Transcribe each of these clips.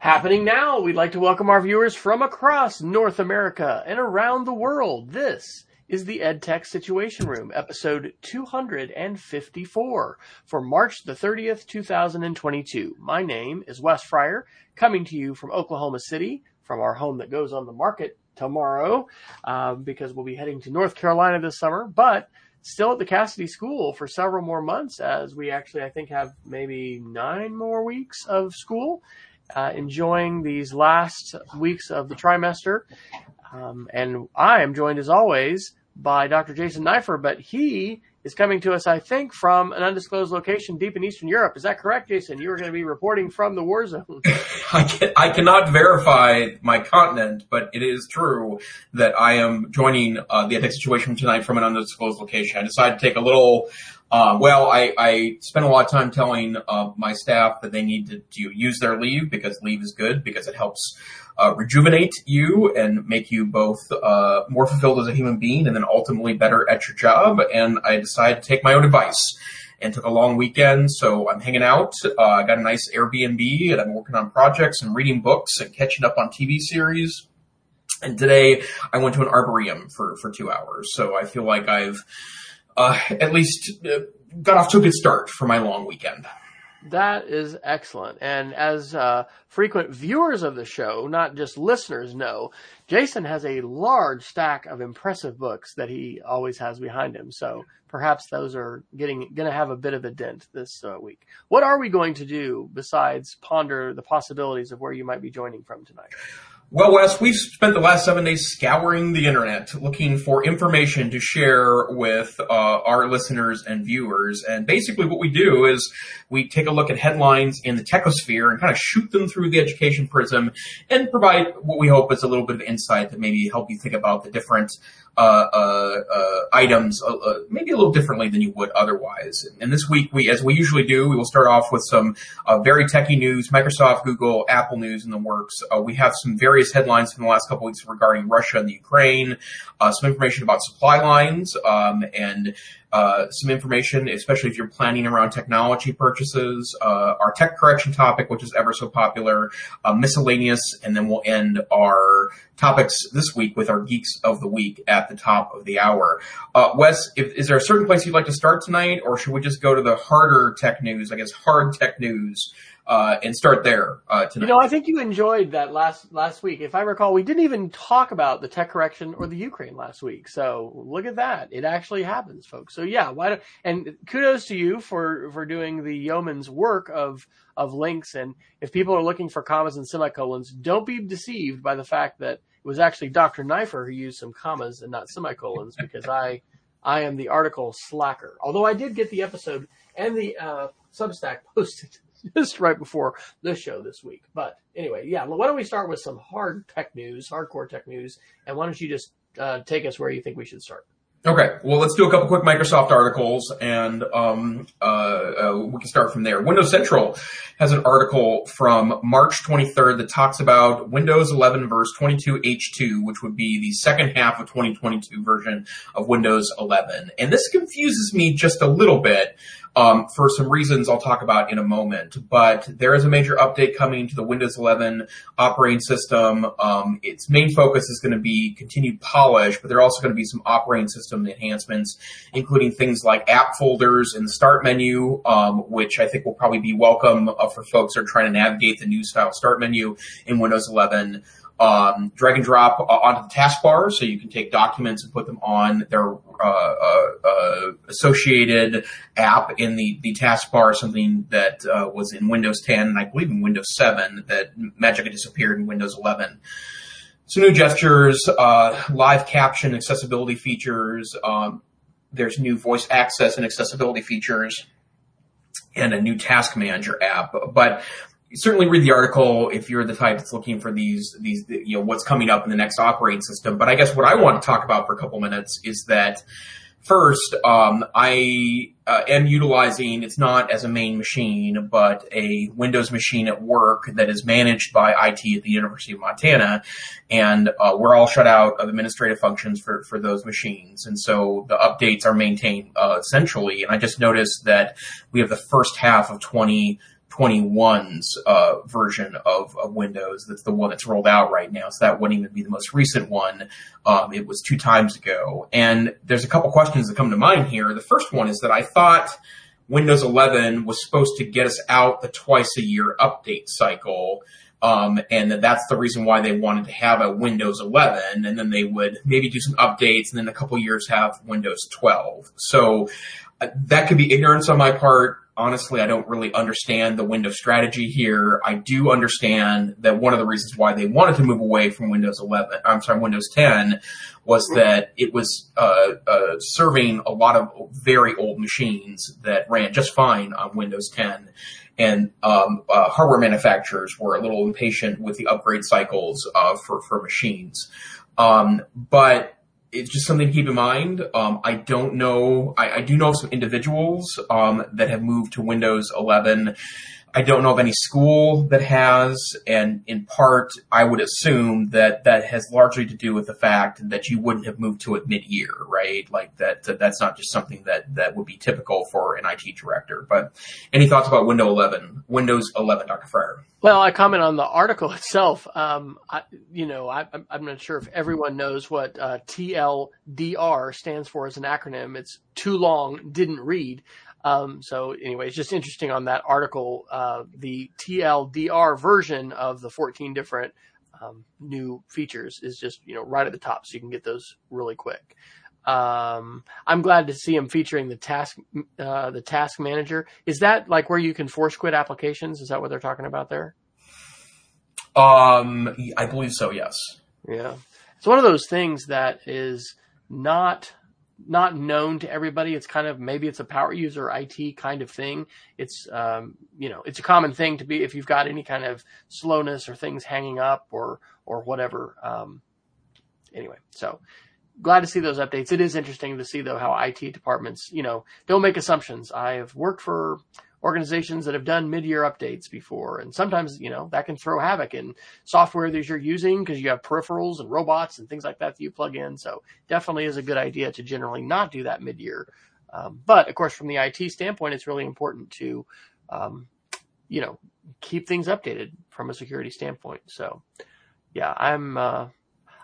Happening now, we'd like to welcome our viewers from across North America and around the world. This is the EdTech Situation Room, episode 254 for March the 30th, 2022. My name is Wes Fryer, coming to you from Oklahoma City, from our home that goes on the market tomorrow, um, because we'll be heading to North Carolina this summer, but still at the Casady School for several more months as we actually, I think, have maybe nine more weeks of school uh, enjoying these last weeks of the trimester. Um, and I am joined as always by Dr. Jason Neiffer, but he is coming to us, I think, from an undisclosed location deep in Eastern Europe. Is that correct, Jason? You are going to be reporting from the war zone. I, can, I cannot verify my continent, but it is true that I am joining uh, the EdTech situation tonight from an undisclosed location. I decided to take a little uh, well, I, I spent a lot of time telling uh, my staff that they need to, to, use their leave because leave is good because it helps uh, rejuvenate you and make you both uh, more fulfilled as a human being and then ultimately better at your job. And I decided to take my own advice and took a long weekend. So I'm hanging out. Uh, I got a nice Airbnb and I'm working on projects and reading books and catching up on TV series. And today I went to an arboretum for, for two hours. So I feel like I've uh, at least uh, got off to a good start for my long weekend. That is excellent. And as uh, frequent viewers of the show, not just listeners, know, Jason has a large stack of impressive books that he always has behind him. So perhaps those are getting going to have a bit of a dent this uh, week. What are we going to do besides ponder the possibilities of where you might be joining from tonight? Well, Wes, we've spent the last seven days scouring the internet looking for information to share with uh, our listeners and viewers. And basically what we do is we take a look at headlines in the techosphere and kind of shoot them through the education prism and provide what we hope is a little bit of insight that maybe help you think about the different items uh, uh, maybe a little differently than you would otherwise. And this week, we, as we usually do, we will start off with some very techy news, Microsoft, Google, Apple news in the works. we have some various headlines from the last couple weeks regarding Russia and the Ukraine, some information about supply lines, um, and uh, some information, especially if you're planning around technology purchases, uh, our tech correction topic, which is ever so popular, uh, miscellaneous, and then we'll end our topics this week with our geeks of the week at the top of the hour. Uh, Wes, if, is there a certain place you'd like to start tonight, or should we just go to the harder tech news? I guess hard tech news uh, and start there uh, tonight. You know, I think you enjoyed that last last week. If I recall, we didn't even talk about the tech correction or the Ukraine last week. So look at that; it actually happens, folks. So yeah, why don't and kudos to you for for doing the yeoman's work of of links. And if people are looking for commas and semicolons, don't be deceived by the fact that it was actually Dr. Neiffer who used some commas and not semicolons because I I am the article slacker. Although I did get the episode and the uh, Substack posted just right before this show this week. But anyway, yeah, why don't we start with some hard tech news, hardcore tech news, and why don't you just uh, take us where you think we should start? Okay, well, let's do a couple quick Microsoft articles, and um, uh, uh, we can start from there. Windows Central has an article from March 23rd that talks about Windows 11 verse 22H2, which would be the second half of 2022 version of Windows 11. And this confuses me just a little bit um, for some reasons I'll talk about in a moment. But there is a major update coming to the Windows 11 operating system. Um, its main focus is going to be continued polish, but there are also going to be some operating system enhancements, including things like app folders in the start menu, um, which I think will probably be welcome uh, for folks who are trying to navigate the new style start menu in Windows 11 um, drag and drop uh, onto the taskbar, so you can take documents and put them on their uh, uh, uh associated app in the the taskbar. Something that uh, was in Windows 10 and I believe in Windows 7 that magically disappeared in Windows 11. Some new gestures, uh, live caption accessibility features. Um, there's new voice access and accessibility features and a new task manager app. But certainly read the article if you're the type that's looking for these these you know what's coming up in the next operating system. But I guess what I want to talk about for a couple minutes is that first um, I uh, am utilizing it's not as a main machine but a Windows machine at work that is managed by IT at the University of Montana, and uh, we're all shut out of administrative functions for for those machines, and so the updates are maintained uh, centrally. And I just noticed that we have the first half of 20 2021's uh, version of, of, Windows. That's the one that's rolled out right now. So that wouldn't even be the most recent one. Um, it was two times ago. And there's a couple questions that come to mind here. The first one is that I thought Windows 11 was supposed to get us out the twice a year update cycle. Um, and that that's the reason why they wanted to have a Windows 11, and then they would maybe do some updates, and then a couple years have Windows 12. So uh, that could be ignorance on my part honestly, I don't really understand the Windows strategy here. I do understand that one of the reasons why they wanted to move away from Windows 11, I'm sorry, Windows 10, was that it was uh, uh, serving a lot of very old machines that ran just fine on Windows 10. And um, uh, hardware manufacturers were a little impatient with the upgrade cycles uh, for for machines. Um, but it's just something to keep in mind. Um, I don't know. I, I, do know of some individuals um, that have moved to Windows 11 I don't know of any school that has, and in part, I would assume that that has largely to do with the fact that you wouldn't have moved to it mid-year, right? Like that, that's not just something that, that would be typical for an IT director. But any thoughts about Windows 11, Windows 11, Dr. Fryer? Well, I comment on the article itself. Um, I, you know, I, am not sure if everyone knows what uh, TLDR stands for as an acronym. It's too long, didn't read. Um, so anyway, it's just interesting on that article, uh, the TLDR version of the 14 different um, new features is just you know right at the top, so you can get those really quick. Um, I'm glad to see them featuring the task uh, the task manager. Is that like where you can force quit applications? Is that what they're talking about there? Um, I believe so. Yes. Yeah, it's one of those things that is not not known to everybody. It's kind of maybe it's a power user IT kind of thing. It's um, you know it's a common thing to be if you've got any kind of slowness or things hanging up or or whatever. Um, anyway, so glad to see those updates. It is interesting to see though how IT departments you know don't make assumptions. I have worked for organizations that have done mid-year updates before. And sometimes, you know, that can throw havoc in software that you're using because you have peripherals and robots and things like that that you plug in. So definitely is a good idea to generally not do that mid-year. Um, but of course, from the IT standpoint, it's really important to, um, you know, keep things updated from a security standpoint. So yeah, I'm, uh,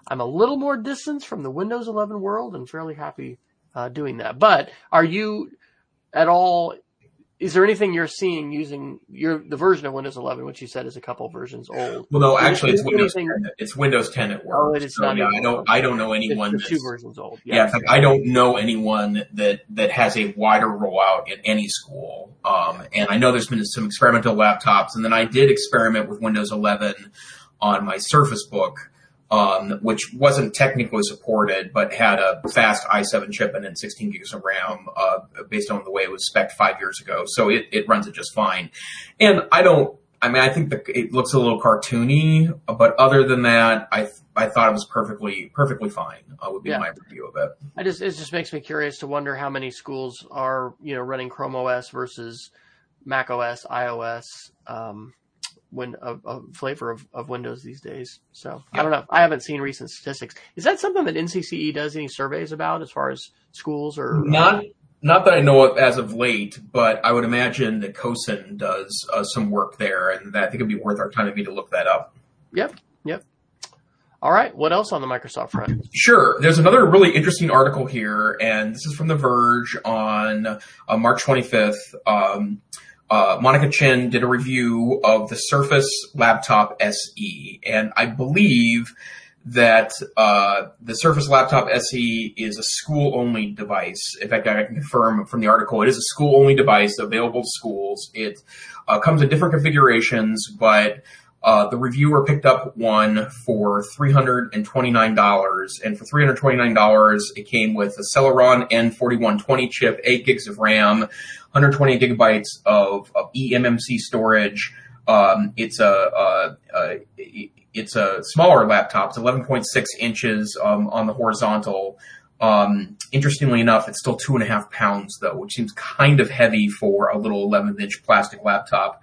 I'm a little more distance from the Windows 11 world and fairly happy uh, doing that. But are you at all is there anything you're seeing using your the version of Windows 11, which you said is a couple versions old? Well, no, actually, it's Windows. Anything, 10. It's Windows 10 at work. Oh, it is so, not. Yeah, I don't. I don't know anyone. Two versions old. Yeah, yeah in fact, I don't know anyone that that has a wider rollout in any school. Um, and I know there's been some experimental laptops, and then I did experiment with Windows 11 on my Surface Book um, which wasn't technically supported, but had a fast i7 chip and then 16 gigs of RAM, uh, based on the way it was spec five years ago. So it, it runs it just fine. And I don't, I mean, I think the, it looks a little cartoony, but other than that, I, I thought it was perfectly, perfectly fine, uh, would be yeah. my review of it. I just, it just makes me curious to wonder how many schools are, you know, running Chrome OS versus Mac OS, iOS, um, win a, flavor of, of Windows these days. So I don't know. I haven't seen recent statistics. Is that something that NCCE does any surveys about as far as schools or not? Not that I know of as of late, but I would imagine that CoSN does uh, some work there, and that I think it'd be worth our time to look that up. Yep. Yep. All right. What else on the Microsoft front? Sure. There's another really interesting article here, and this is from The Verge on uh, March 25th. Um, uh, Monica Chin did a review of the Surface Laptop SE, and I believe that uh, the Surface Laptop SE is a school-only device. In fact, I can confirm from the article it is a school-only device available to schools. It uh, comes in different configurations, but uh, the reviewer picked up one for $329, and for $329, it came with a Celeron N4120 chip, 8 gigs of RAM, 120 gigabytes of, of eMMC storage. Um, it's a, a, a, it's a smaller laptop. It's 11.6 inches um, on the horizontal. Um, interestingly enough, it's still two and a half pounds though, which seems kind of heavy for a little 11 inch plastic laptop.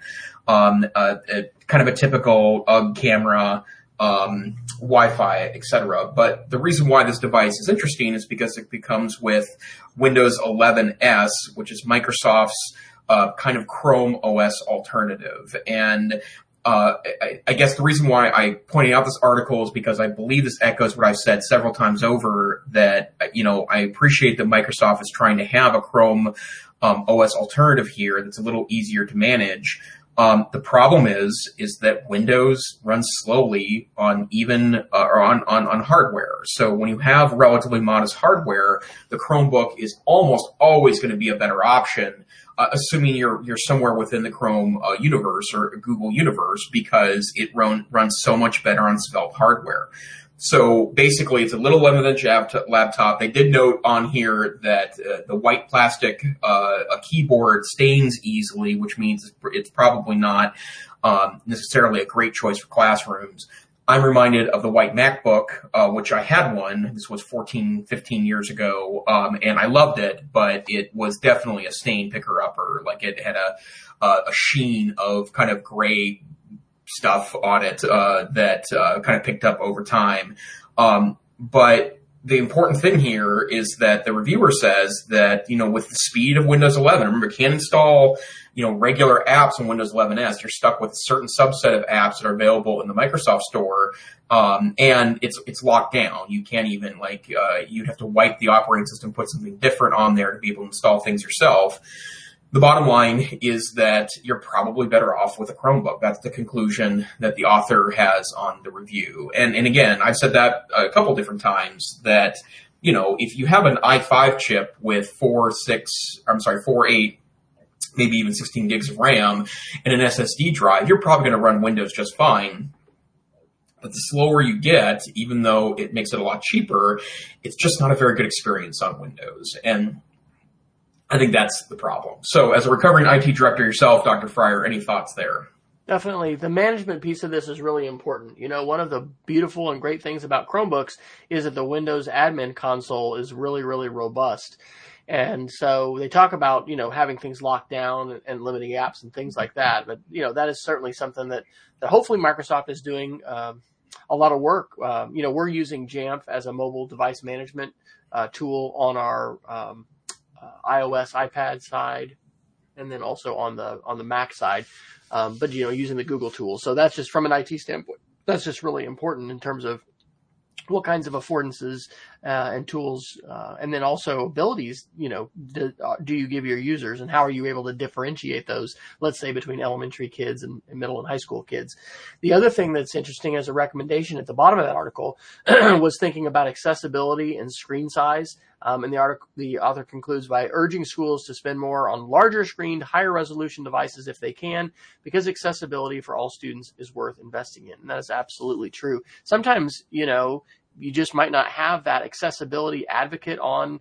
Um, uh, a, kind of a typical UGG camera, um, Wi-Fi, etc. But the reason why this device is interesting is because it becomes with Windows 11s, which is Microsoft's uh, kind of Chrome OS alternative. And uh, I, I, guess the reason why I pointed out this article is because I believe this echoes what I've said several times over that, you know, I appreciate that Microsoft is trying to have a Chrome um, OS alternative here that's a little easier to manage. Um, the problem is, is that Windows runs slowly on even, uh, or on, on, on hardware. So when you have relatively modest hardware, the Chromebook is almost always going to be a better option uh, assuming you're you're somewhere within the Chrome uh, universe or Google universe, because it run, runs so much better on Svelte hardware. So basically, it's a little 11 inch laptop. They did note on here that uh, the white plastic uh, a keyboard stains easily, which means it's probably not um, necessarily a great choice for classrooms. I'm reminded of the white MacBook, uh, which I had one. This was 14, 15 years ago, um, and I loved it, but it was definitely a stain picker upper. Like it had a, a sheen of kind of gray stuff on it uh, that uh, kind of picked up over time. Um, but the important thing here is that the reviewer says that, you know, with the speed of Windows 11, remember, can't install, you know, regular apps on Windows 11s. You're stuck with a certain subset of apps that are available in the Microsoft store. Um, and it's, it's locked down. You can't even, like, uh, you'd have to wipe the operating system, put something different on there to be able to install things yourself the bottom line is that you're probably better off with a Chromebook. That's the conclusion that the author has on the review. And, and again, I've said that a couple different times that, you know, if you have an i5 chip with four, six, I'm sorry, four, eight, maybe even 16 gigs of RAM and an SSD drive, you're probably going to run Windows just fine. But the slower you get, even though it makes it a lot cheaper, it's just not a very good experience on Windows. And I think that's the problem. So, as a recovering IT director yourself, Dr. Fryer, any thoughts there? Definitely. The management piece of this is really important. You know, one of the beautiful and great things about Chromebooks is that the Windows admin console is really, really robust. And so they talk about, you know, having things locked down and, limiting apps and things like that. But, you know, that is certainly something that, that hopefully Microsoft is doing um, a lot of work. Um, you know, we're using Jamf as a mobile device management uh, tool on our um, iOS, iPad side, and then also on the on the Mac side. Um, but you know, using the Google tools. So that's just from an IT standpoint. That's just really important in terms of what kinds of affordances uh, and tools, uh, and then also abilities, you know, do, uh, do, you give your users, and how are you able to differentiate those? Let's say between elementary kids and, and middle and high school kids. The other thing that's interesting as a recommendation at the bottom of that article was thinking about accessibility and screen size. Um, and the article, the author concludes by urging schools to spend more on larger screened, higher resolution devices if they can, because accessibility for all students is worth investing in. And that is absolutely true. Sometimes, you know, you just might not have that accessibility advocate on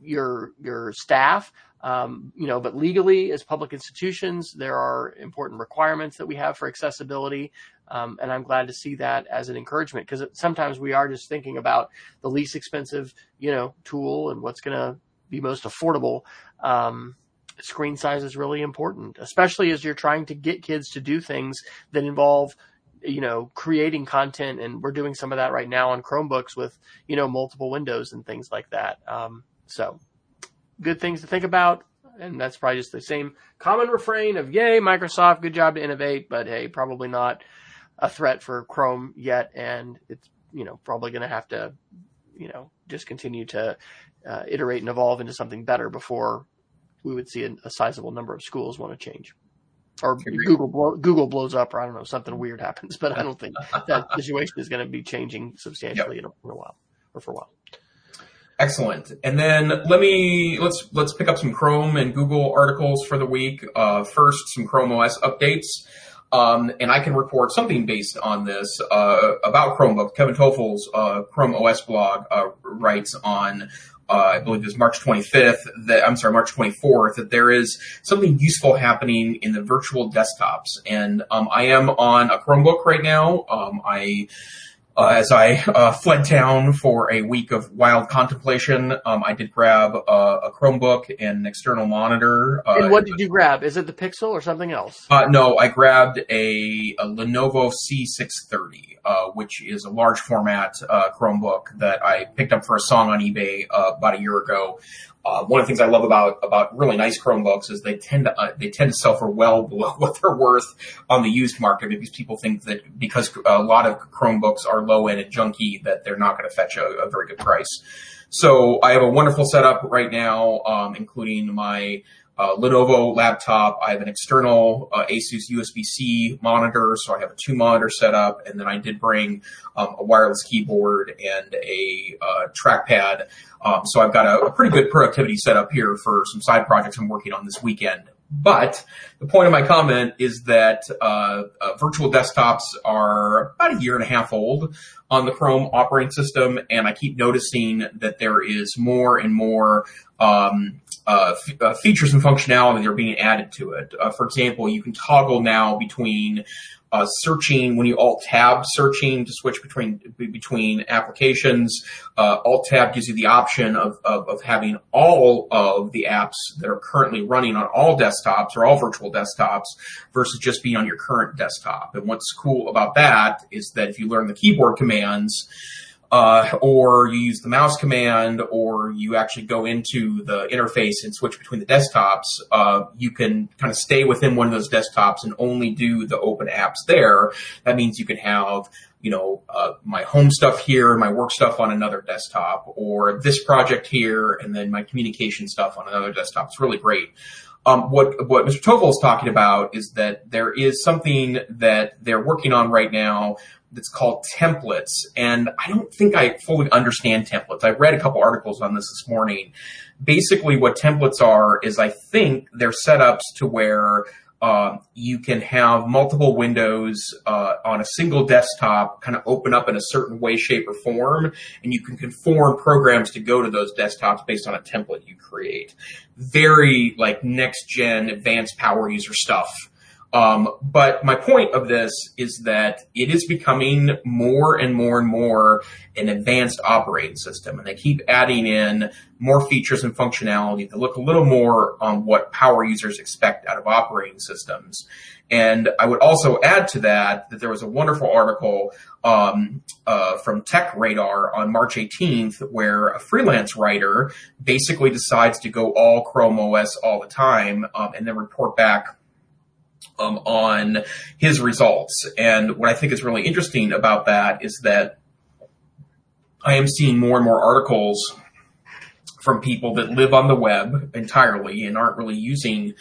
your your staff. Um, you know, but legally, as public institutions, there are important requirements that we have for accessibility. Um, and I'm glad to see that as an encouragement because sometimes we are just thinking about the least expensive, you know, tool and what's going to be most affordable. Um, screen size is really important, especially as you're trying to get kids to do things that involve, you know, creating content. And we're doing some of that right now on Chromebooks with, you know, multiple windows and things like that. Um, so good things to think about. And that's probably just the same common refrain of yay, Microsoft, good job to innovate, but hey, probably not a threat for Chrome yet, and it's you know probably going to have to you know just continue to uh, iterate and evolve into something better before we would see a, a sizable number of schools want to change. Or Google blow, Google blows up, or I don't know, something weird happens. But I don't think that situation is going to be changing substantially yep. in, a, while or for a while. Excellent. And then let me let's let's pick up some Chrome and Google articles for the week. Uh, first, some Chrome OS updates. Um, and I can report something based on this uh, about Chromebook. Kevin Tofel's uh, Chrome OS blog uh, writes on, I believe it was March 25th, that, I'm sorry, March 24th, that there is something useful happening in the virtual desktops. And um, I am on a Chromebook right now. Um, I uh, as I uh, fled town for a week of wild contemplation, um, I did grab uh, a Chromebook and an external monitor. Uh, and what did you grab? Is it the Pixel or something else? Uh, no, I grabbed a, a Lenovo C630. uh, which is a large format uh, Chromebook that I picked up for a song on eBay uh, about a year ago. Uh, one of the things I love about about really nice Chromebooks is they tend to uh, they tend to sell for well below what they're worth on the used market because people think that because a lot of Chromebooks are low end and junky that they're not going to fetch a, a, very good price. So I have a wonderful setup right now, um, including my uh, Lenovo laptop. I have an external uh, Asus USB-C monitor, so I have a two monitor setup, and then I did bring um, a wireless keyboard and a uh, trackpad. Um, so I've got a, a, pretty good productivity setup here for some side projects I'm working on this weekend. But the point of my comment is that uh, uh, virtual desktops are about a year and a half old on the Chrome operating system, and I keep noticing that there is more and more um, uh, f- uh, features and functionality that are being added to it. Uh, for example, you can toggle now between uh, searching when you alt tab searching to switch between between applications. Uh, alt tab gives you the option of, of, of having all of the apps that are currently running on all desktops or all virtual desktops versus just being on your current desktop. And what's cool about that is that if you learn the keyboard commands, uh, or you use the mouse command, or you actually go into the interface and switch between the desktops, uh, you can kind of stay within one of those desktops and only do the open apps there. That means you can have, you know, uh, my home stuff here, my work stuff on another desktop, or this project here, and then my communication stuff on another desktop. It's really great. Um, what what Mr. Tofel is talking about is that there is something that they're working on right now that's called templates. And I don't think I fully understand templates. I read a couple articles on this this morning. Basically, what templates are is I think they're setups to where uh, you can have multiple windows uh, on a single desktop kind of open up in a certain way, shape, or form, and you can conform programs to go to those desktops based on a template you create. Very like next gen advanced power user stuff. Um, but my point of this is that it is becoming more and more and more an advanced operating system, and they keep adding in more features and functionality that look a little more on what power users expect out of operating systems. And I would also add to that that there was a wonderful article um, uh, from Tech Radar on March 18th where a freelance writer basically decides to go all Chrome OS all the time um, and then report back um, on his results. And what I think is really interesting about that is that I am seeing more and more articles from people that live on the web entirely and aren't really using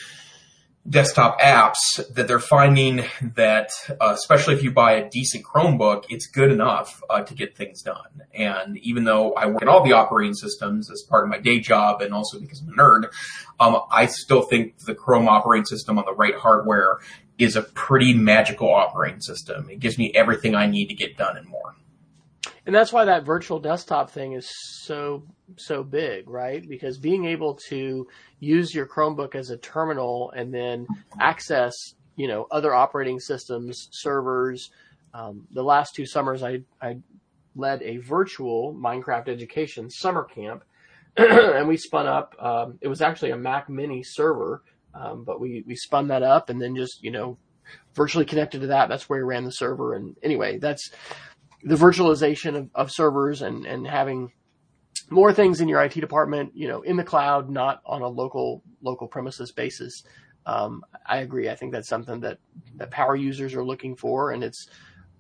desktop apps that they're finding that, uh, especially if you buy a decent Chromebook, it's good enough uh, to get things done. And even though I work in all the operating systems as part of my day job and also because I'm a nerd, um, I still think the Chrome operating system on the right hardware is a pretty magical operating system. It gives me everything I need to get done and more. And that's why that virtual desktop thing is so so big, right? Because being able to use your Chromebook as a terminal and then access, you know, other operating systems, servers. Um, the last two summers, I I led a virtual Minecraft education summer camp, and we spun up. Um, it was actually a Mac Mini server, um, but we we spun that up and then just you know virtually connected to that. That's where we ran the server. And anyway, that's the virtualization of, of servers and, and having more things in your IT department, you know, in the cloud, not on a local local premises basis. Um, I agree. I think that's something that that power users are looking for, and it's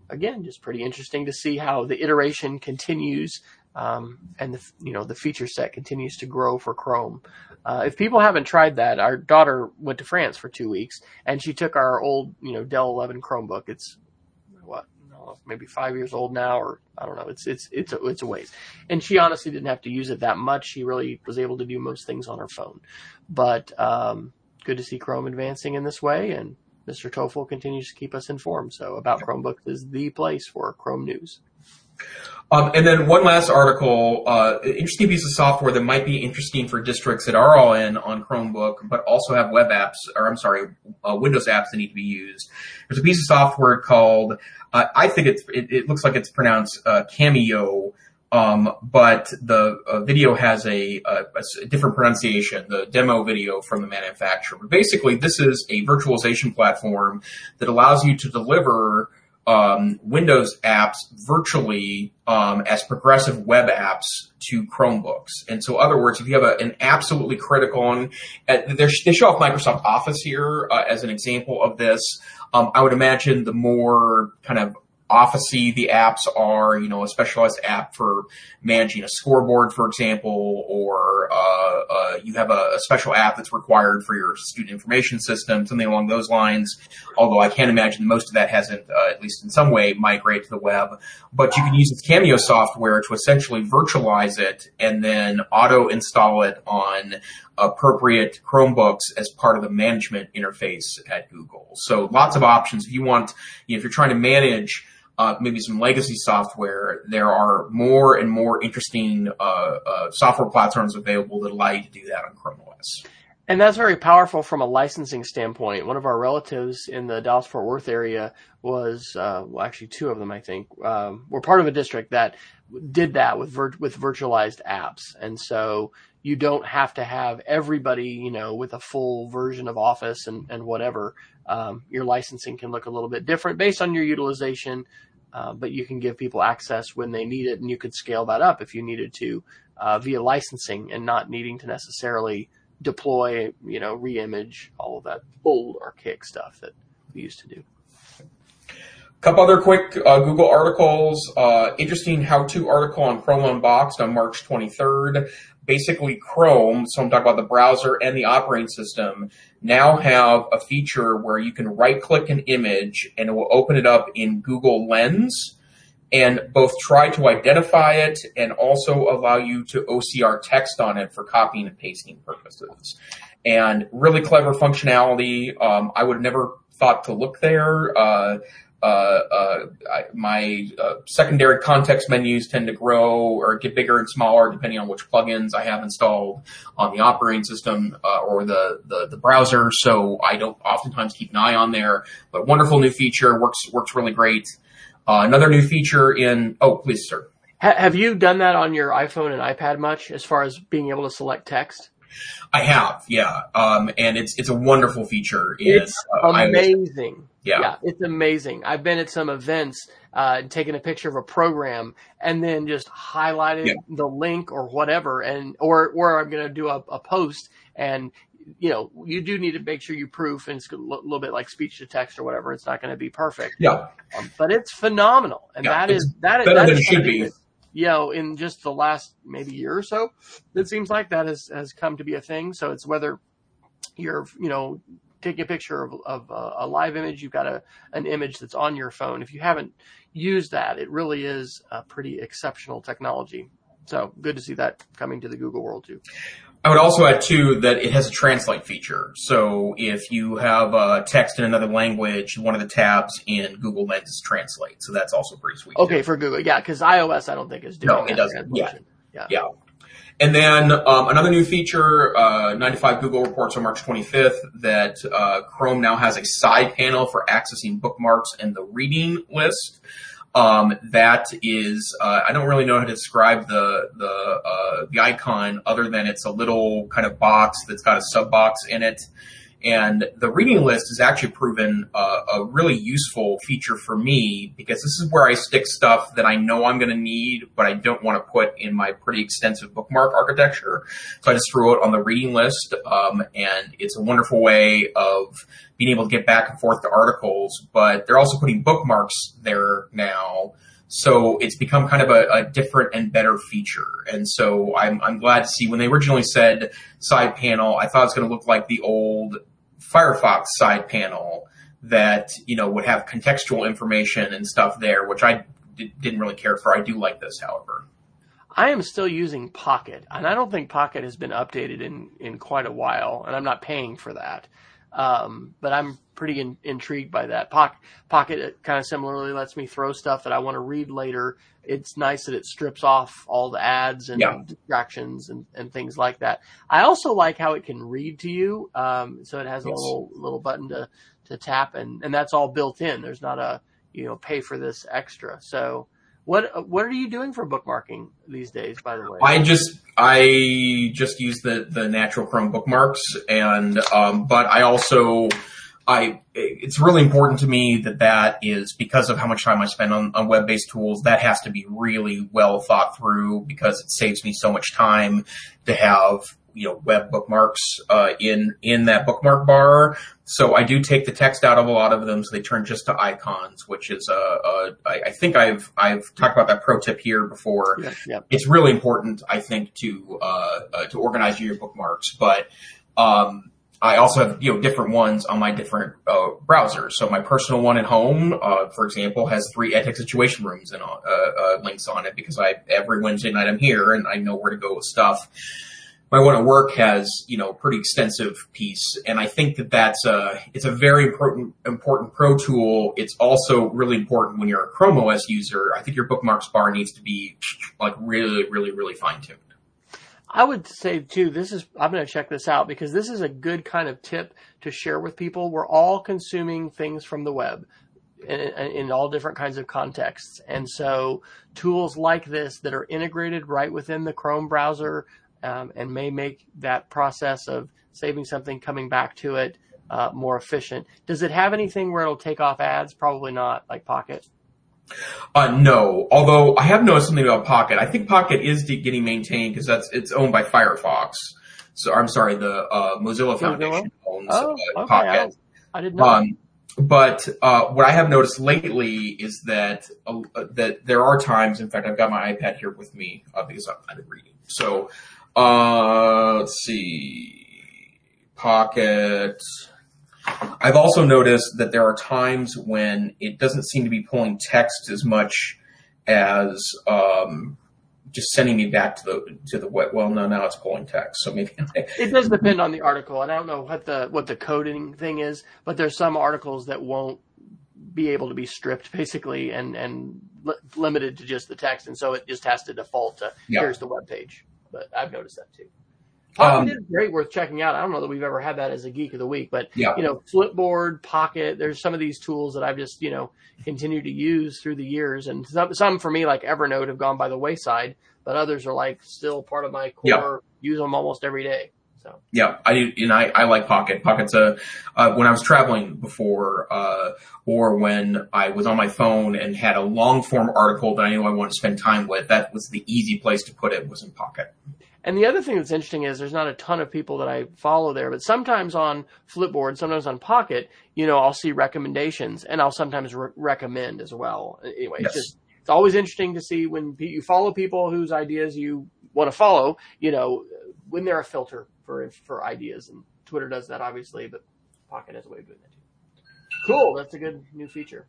again just pretty interesting to see how the iteration continues um, and the you know the feature set continues to grow for Chrome. Uh, if people haven't tried that, our daughter went to France for two weeks, and she took our old you know Dell 11 Chromebook. It's what maybe five years old now, or I don't know. It's it's it's a, it's a ways. And she honestly didn't have to use it that much. She really was able to do most things on her phone. But um, good to see Chrome advancing in this way, and Mr. Tofel continues to keep us informed. So about Chromebooks is the place for Chrome news. Um, and then one last article, uh, interesting piece of software that might be interesting for districts that are all in on Chromebook, but also have web apps, or I'm sorry, uh, Windows apps that need to be used. There's a piece of software called, uh, I think it's, it, it, looks like it's pronounced uh, Cameyo, um, but the uh, video has a, a, a, different pronunciation, the demo video from the manufacturer. But basically, this is a virtualization platform that allows you to deliver um, Windows apps virtually um, as progressive web apps to Chromebooks. And so, other words, if you have a, an absolutely critical, and uh, they show off Microsoft Office here uh, as an example of this. Um, I would imagine the more kind of Officey the apps are, you know, a specialized app for managing a scoreboard, for example, or uh, uh, you have a, a, special app that's required for your student information system, something along those lines. Although I can't imagine most of that hasn't, uh, at least in some way, migrated to the web. But you can use its Cameyo software to essentially virtualize it and then auto install it on appropriate Chromebooks as part of the management interface at Google. So lots of options. If you want, you know, if you're trying to manage uh, maybe some legacy software, there are more and more interesting uh, uh, software platforms available that allow you to do that on Chrome OS. And that's very powerful from a licensing standpoint. One of our relatives in the Dallas Fort Worth area was, uh, well, actually two of them, I think, um, were part of a district that did that with vir- with virtualized apps, and so you don't have to have everybody, you know, with a full version of Office and, and whatever. Um, your licensing can look a little bit different based on your utilization, uh, but you can give people access when they need it, and you could scale that up if you needed to uh, via licensing and not needing to necessarily deploy, you know, reimage all of that old archaic stuff that we used to do. A couple other quick uh, Google articles. Uh, interesting how-to article on Chrome Unboxed on March 23rd basically Chrome, so I'm talking about the browser and the operating system, now have a feature where you can right click an image and it will open it up in Google Lens and both try to identify it and also allow you to OCR text on it for copying and pasting purposes. And really clever functionality. Um, I would never thought to look there. Uh, uh, uh, my uh, secondary context menus tend to grow or get bigger and smaller depending on which plugins I have installed on the operating system uh, or the, the, the browser. So I don't oftentimes keep an eye on there. But wonderful new feature works works really great. Uh, another new feature in oh please sir. have you done that on your iPhone and iPad much as far as being able to select text? I have, yeah, um, and it's it's a wonderful feature. In, it's uh, amazing. Yeah. yeah. it's amazing. I've been at some events, uh, taking a picture of a program and then just highlighted yeah. the link or whatever, and or or I'm going to do a, a post and you know, you do need to make sure you proof, and it's a little bit like speech to text or whatever. It's not going to be perfect. Yeah. Um, but it's phenomenal, and yeah, that is that is better than it should be. That, you know, in just the last maybe year or so, it seems like that has, has come to be a thing. So it's whether you're, you know, taking a picture of, of uh, a live image, you've got a, an image that's on your phone. If you haven't used that, it really is a pretty exceptional technology. So good to see that coming to the Google world too. I would also add too that it has a translate feature. So if you have uh, text in another language, one of the tabs in Google Lens is translate. So that's also pretty sweet. Okay, too. for Google, yeah, because iOS I don't think is doing. No, it doesn't. Yeah. yeah, yeah. And then um, another new feature, uh, 9to5Google reports on March 25th that uh, Chrome now has a side panel for accessing bookmarks and the reading list. Um, that is, uh, I don't really know how to describe the the uh, the icon other than it's a little kind of box that's got a sub box in it and the reading list has actually proven a really useful feature for me because this is where I stick stuff that I know I'm going to need, but I don't want to put in my pretty extensive bookmark architecture. So I just threw it on the reading list, um, and it's a wonderful way of being able to get back and forth to articles. But they're also putting bookmarks there now. So it's become kind of a, a, different and better feature. And so I'm, I'm glad to see when they originally said side panel, I thought it was going to look like the old Firefox side panel that, you know, would have contextual information and stuff there, which I d- didn't really care for. I do like this, however. I am still using Pocket, and I don't think Pocket has been updated in, in quite a while, and I'm not paying for that. Um, but I'm pretty in, intrigued by that. Pocket, Pocket kind of similarly lets me throw stuff that I want to read later. It's nice that it strips off all the ads and yeah. distractions and, and things like that. I also like how it can read to you. Um, so it has yes. a little little button to to tap, and and that's all built in. There's not a you know pay for this extra. So what what are you doing for bookmarking these days? By the way, I just I just use the the natural Chrome bookmarks, and um, but I also I, it's really important to me that that is because of how much time I spend on, on web-based tools. That has to be really well thought through because it saves me so much time to have you know web bookmarks uh, in in that bookmark bar. So I do take the text out of a lot of them, so they turn just to icons, which is a, a I, I think I've I've talked about that pro tip here before. Yep, yep. It's really important, I think, to uh, uh, to organize your bookmarks, but um, I also have you know different ones on my different uh, browsers. So my personal one at home, uh, for example, has three EdTech situation rooms and uh, uh, links on it because I every Wednesday night I'm here and I know where to go with stuff. My one at work has you know pretty extensive piece, and I think that that's a it's a very important important pro tool. It's also really important when you're a Chrome OS user. I think your bookmarks bar needs to be like really really really fine tuned. I would say too, this is, I'm going to check this out because this is a good kind of tip to share with people. We're all consuming things from the web in, in, all different kinds of contexts. And so tools like this that are integrated right within the Chrome browser um, and may make that process of saving something, coming back to it, uh, more efficient. Does it have anything where it'll take off ads? Probably not, like Pocket. Uh, no, although I have noticed something about Pocket. I think Pocket is getting maintained because that's it's owned by Firefox. So I'm sorry, the uh, Mozilla Foundation owns oh, uh, okay. Pocket. I, I didn't know. Um, but uh, what I have noticed lately is that uh, that there are times. In fact, I've got my iPad here with me uh, because I've been reading. So uh, let's see, Pocket. I've also noticed that there are times when it doesn't seem to be pulling text as much as um, just sending me back to the to the web. Well, no, now it's pulling text, so maybe it does depend on the article, and I don't know what the what the coding thing is, but there's some articles that won't be able to be stripped basically and and li- limited to just the text, and so it just has to default to Yeah. here's the web page. But I've noticed that too. Um, Pocket is great, worth checking out. I don't know that we've ever had that as a geek of the week, but Yeah. you know, Flipboard, Pocket. There's some of these tools that I've just you know continued to use through the years, and some, some for me like Evernote have gone by the wayside, but others are like still part of my core. Use them almost every day. So Yeah, I do, and I, I like Pocket. Pocket's a uh, when I was traveling before, uh, or when I was on my phone and had a long form article that I knew I wanted to spend time with. That was the easy place to put it was in Pocket. And the other thing that's interesting is there's not a ton of people that I follow there, but sometimes on Flipboard, sometimes on Pocket, you know, I'll see recommendations and I'll sometimes re- recommend as well. Anyway, Yes. it's just, it's always interesting to see when you follow people whose ideas you want to follow, you know, when they're a filter for, for ideas. And Twitter does that obviously, but Pocket has a way of doing that too. Cool. That's a good new feature.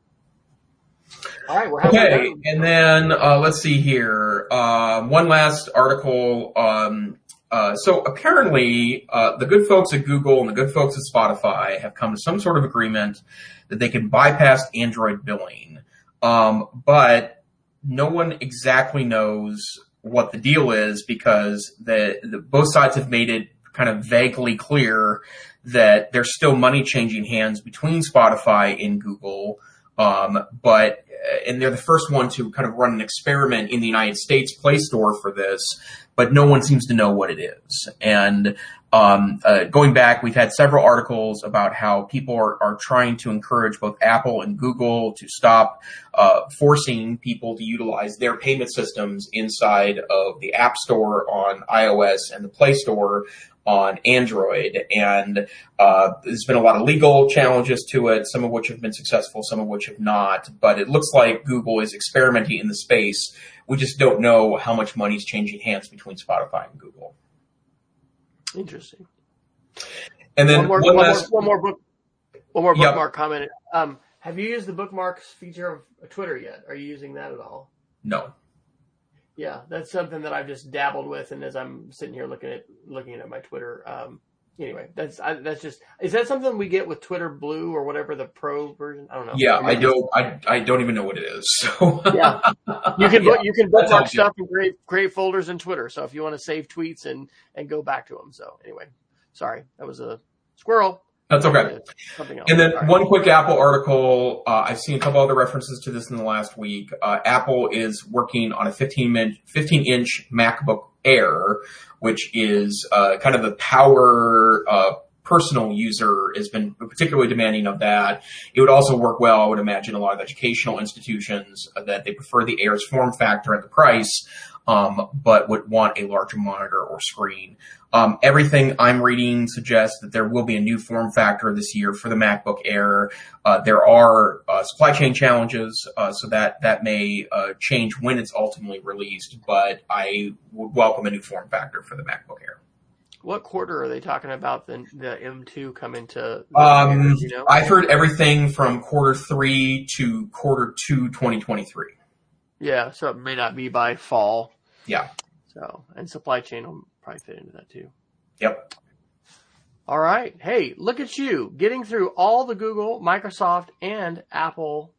All right. We're Okay, and then uh, let's see here. Um, one last article. Um, uh, so apparently, uh, the good folks at Google and the good folks at Spotify have come to some sort of agreement that they can bypass Android billing, um, but no one exactly knows what the deal is because the, the both sides have made it kind of vaguely clear that there's still money changing hands between Spotify and Google. Um, but uh, and they're the first one to kind of run an experiment in the United States Play Store for this, but no one seems to know what it is. And um, uh, going back, we've had several articles about how people are, are trying to encourage both Apple and Google to stop uh, forcing people to utilize their payment systems inside of the App Store on iOS and the Play Store on Android. And uh, there's been a lot of legal challenges to it, some of which have been successful, some of which have not. But it looks like Google is experimenting in the space. We just don't know how much money is changing hands between Spotify and Google. Interesting. And then one more, one one last, more, one more book, one more Yep. bookmark comment. Um, have you used the bookmarks feature of Twitter yet? Are you using that at all? no. Yeah, that's something that I've just dabbled with, and as I'm sitting here looking at looking at my Twitter, um, anyway, that's I, that's just is that something we get with Twitter Blue or whatever the pro version? I don't know. Yeah, I don't, I, I don't even know what it is. So Yeah, you can Yeah, you can bookmark stuff and create create folders in Twitter. So if you want to save tweets and and go back to them. So anyway, sorry, that was a squirrel. That's okay. Something else. And then right. one quick Apple article. Uh, I've seen a couple other references to this in the last week. Uh, Apple is working on a 15 inch, 15 inch MacBook Air, which is uh, kind of the power uh, personal user has been particularly demanding of that. It would also work well, I would imagine, a lot of educational institutions that they prefer the Airs form factor and the price, um, but would want a larger monitor or screen. Um, everything I'm reading suggests that there will be a new form factor this year for the MacBook Air. Uh, there are uh, supply chain challenges, uh, so that that may uh, change when it's ultimately released. But I would welcome a new form factor for the MacBook Air. What quarter are they talking about the, the M2 coming to? Um, you know? I've heard everything from quarter three to quarter two, 2023. Yeah, so it may not be by fall. Yeah. So, and supply chain will probably fit into that too. Yep. All right. Hey, look at you getting through all the Google, Microsoft, and Apple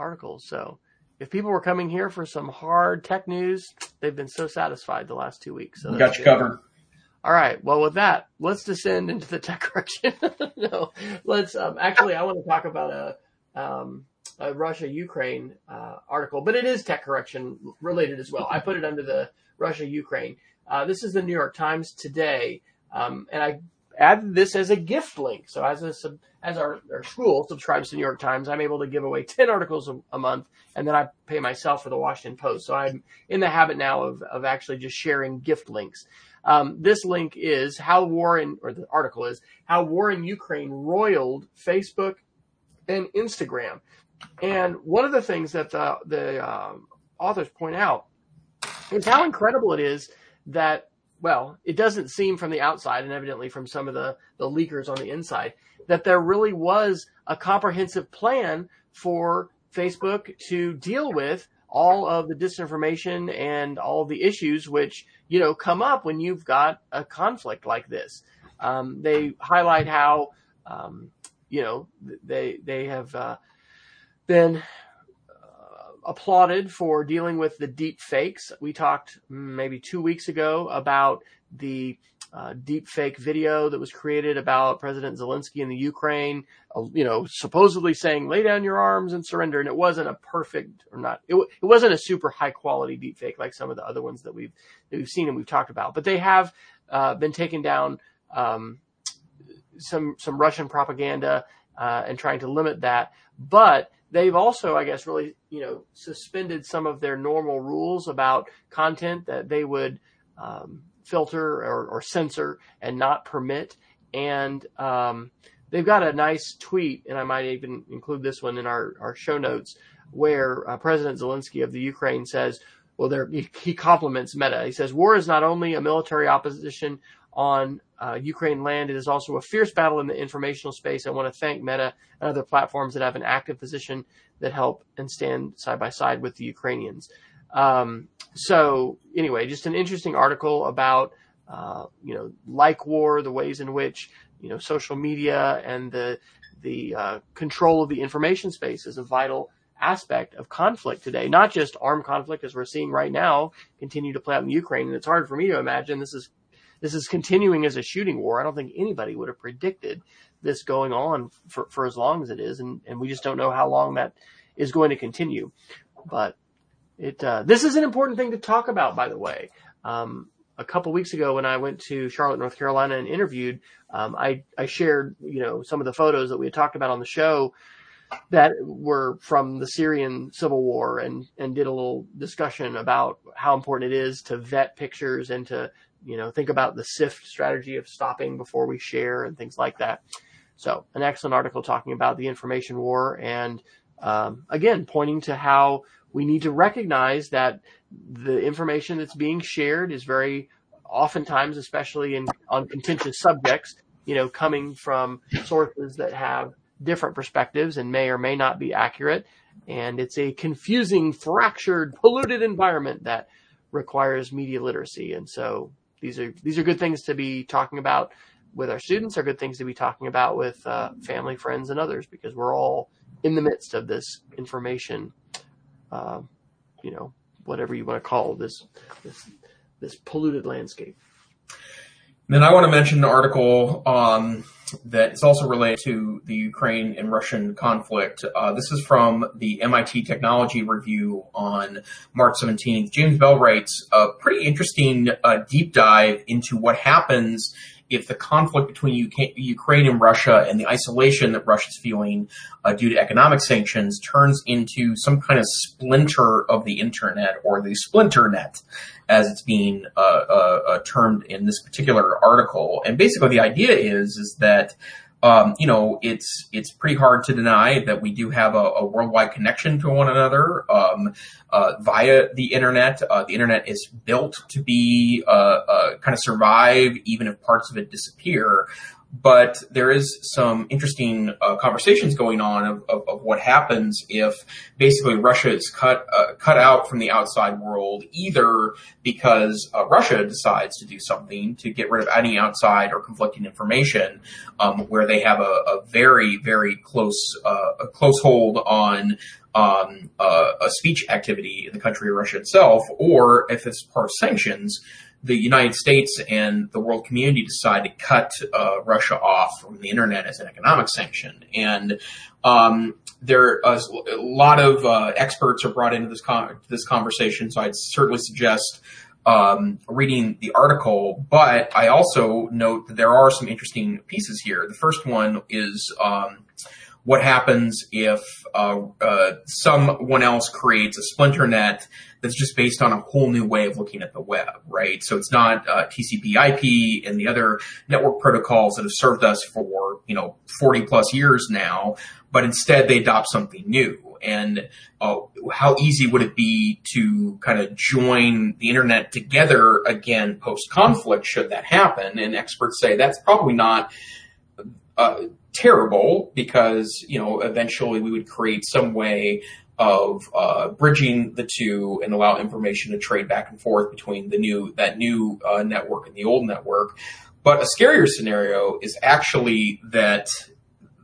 articles. So if people were coming here for some hard tech news, they've been so satisfied the last two weeks. So got you good. covered. All right. Well, with that, let's descend into the tech correction. no, let's um, actually. I want to talk about a, um, a Russia Ukraine uh, article, but it is tech correction related as well. I put it under the Russia Ukraine. Uh, this is the New York Times today, um, and I added this as a gift link. So as a sub, as our, our school subscribes to New York Times, I'm able to give away 10 articles a, a, month, and then I pay myself for the Washington Post. So I'm in the habit now of, of actually just sharing gift links. Um, this link is how war in, or the article is how war in Ukraine roiled Facebook and Instagram. And one of the things that the, the uh, authors point out is how incredible it is that well, it doesn't seem from the outside and evidently from some of the, the leakers on the inside that there really was a comprehensive plan for Facebook to deal with all of the disinformation and all the issues which, you know, come up when you've got a conflict like this. Um, they highlight how, um, you know, they, they have, uh, been applauded for dealing with the deep fakes. We talked maybe two weeks ago about the uh, deep fake video that was created about President Zelensky in the Ukraine, uh, you know, supposedly saying lay down your arms and surrender. And it wasn't a perfect or not, it, it wasn't a super high quality deep fake like some of the other ones that we've, that we've seen and we've talked about, but they have, uh, been taken down, um, some, some Russian propaganda, uh, and trying to limit that. But they've also, I guess, really, you know, suspended some of their normal rules about content that they would um, filter or, or, censor and not permit. And um, they've got a nice tweet, and I might even include this one in our, our show notes, where uh, President Zelensky of the Ukraine says, well, there, he, compliments Meta. He says, war is not only a military opposition on uh, Ukraine land. It is also a fierce battle in the informational space. I want to thank Meta and other platforms that have an active position that help and stand side by side with the Ukrainians. Um, so anyway, just an interesting article about uh, you know like war, the ways in which you know social media and the the uh, control of the information space is a vital aspect of conflict today, not just armed conflict as we're seeing right now continue to play out in Ukraine. And it's hard for me to imagine this is this is continuing as a shooting war. I don't think anybody would have predicted this going on for, for as long as it is. And, and we just don't know how long that is going to continue. But it, uh, this is an important thing to talk about, by the way. Um, a couple weeks ago when I went to Charlotte, North Carolina and interviewed, um, I, I shared, you know, some of the photos that we had talked about on the show that were from the Syrian civil war and, and did a little discussion about how important it is to vet pictures and to you know, think about the SIFT strategy of stopping before we share and things like that. So an excellent article talking about the information war and, um, again, pointing to how we need to recognize that the information that's being shared is very oftentimes, especially in on contentious subjects, you know, coming from sources that have different perspectives and may or may not be accurate. And it's a confusing, fractured, polluted environment that requires media literacy. And so these are these are good things to be talking about with our students. Are good things to be talking about with uh, family, friends, and others because we're all in the midst of this information. Uh, you know, whatever you want to call this this this polluted landscape. Then I want to mention an article um, that is also related to the Ukraine and Russian conflict. Uh, this is from the MIT Technology Review on March 17th. James Bell writes a pretty interesting uh, deep dive into what happens if the conflict between UK, Ukraine and Russia and the isolation that Russia's feeling uh, due to economic sanctions turns into some kind of splinter of the internet or the splinter net, as it's being uh, uh, uh termed in this particular article. And basically, the idea is is that um, you know, it's it's pretty hard to deny that we do have a, a worldwide connection to one another um, uh, via the internet. Uh, the internet is built to be uh, uh kind of survive even if parts of it disappear but there is some interesting uh, conversations going on of, of, of, what happens if basically Russia is cut uh, cut out from the outside world, either because uh, Russia decides to do something to get rid of any outside or conflicting information, um, where they have a, a very very close uh, a close hold on um, uh, a speech activity in the country of Russia itself, or if it's part of sanctions the United States and the world community decide to cut uh, Russia off from the internet as an economic sanction. And um, there a lot of uh, experts are brought into this con- this conversation, so I'd certainly suggest um, reading the article. But I also note that there are some interesting pieces here. The first one is. Um, what happens if uh, uh, someone else creates a splinter net that's just based on a whole new way of looking at the web, right? So it's not uh, TCP/IP and the other network protocols that have served us for you know 40 plus years now, but instead they adopt something new. And uh, how easy would it be to kind of join the internet together again post conflict should that happen? And experts say that's probably not uh, terrible because you know eventually we would create some way of uh, bridging the two and allow information to trade back and forth between the new that new uh, network and the old network. But a scarier scenario is actually that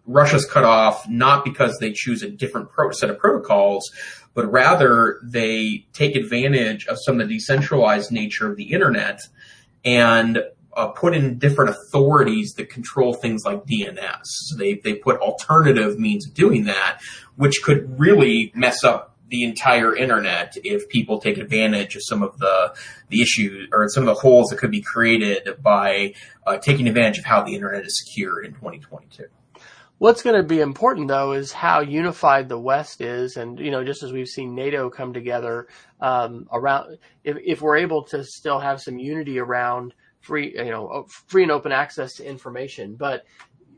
Russia's cut off not because they choose a different pro- set of protocols, but rather they take advantage of some of the decentralized nature of the internet and uh, put in different authorities that control things like DNS. So they they put alternative means of doing that, which could really mess up the entire internet if people take advantage of some of the the issues or some of the holes that could be created by uh, taking advantage of how the internet is secured in 2022. What's going to be important though is how unified the West is, and you know, just as we've seen NATO come together um, around, if, if we're able to still have some unity around free, you know, free and open access to information. But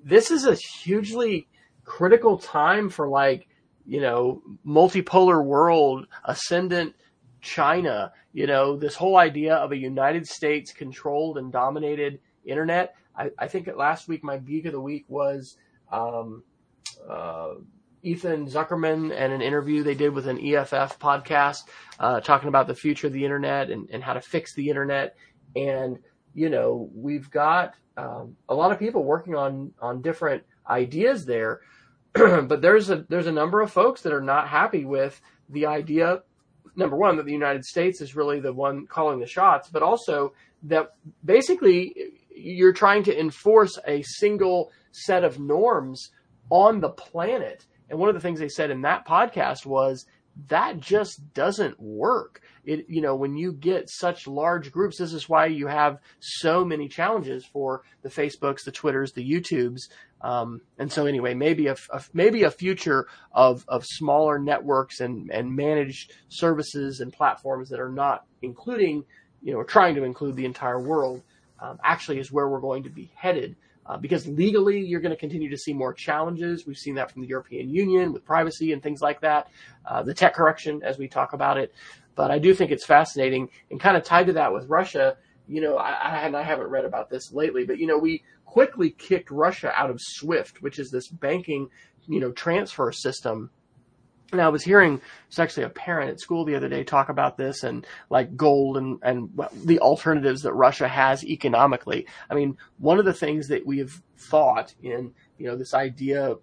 this is a hugely critical time for like, you know, multipolar world, ascendant China, you know, this whole idea of a United States controlled and dominated internet. I, I think last week my geek of the week was um, uh, Ethan Zuckerman and an interview they did with an EFF podcast uh, talking about the future of the internet and, and how to fix the internet. And you know, we've got um, a lot of people working on on different ideas there, but there's a there's a number of folks that are not happy with the idea. Number one, that the United States is really the one calling the shots, but also that basically you're trying to enforce a single set of norms on the planet. And one of the things they said in that podcast was that just doesn't work. It, you know, when you get such large groups, this is why you have so many challenges for the Facebooks, the Twitters, the YouTubes. Um, and so anyway, maybe a, a, maybe a future of, of smaller networks and, and managed services and platforms that are not including, you know, trying to include the entire world, um, actually is where we're going to be headed. Uh, because legally you're going to continue to see more challenges. We've seen that from the European Union with privacy and things like that. Uh, the tech correction, as we talk about it. But I do think it's fascinating and kind of tied to that with Russia. You know, I, I, and I haven't read about this lately, but you know, we quickly kicked Russia out of SWIFT, which is this banking, you know, transfer system and I was hearing, it's actually a parent at school the other day talk about this and like gold and, and the alternatives that Russia has economically. I mean, one of the things that we have thought in, you know, this idea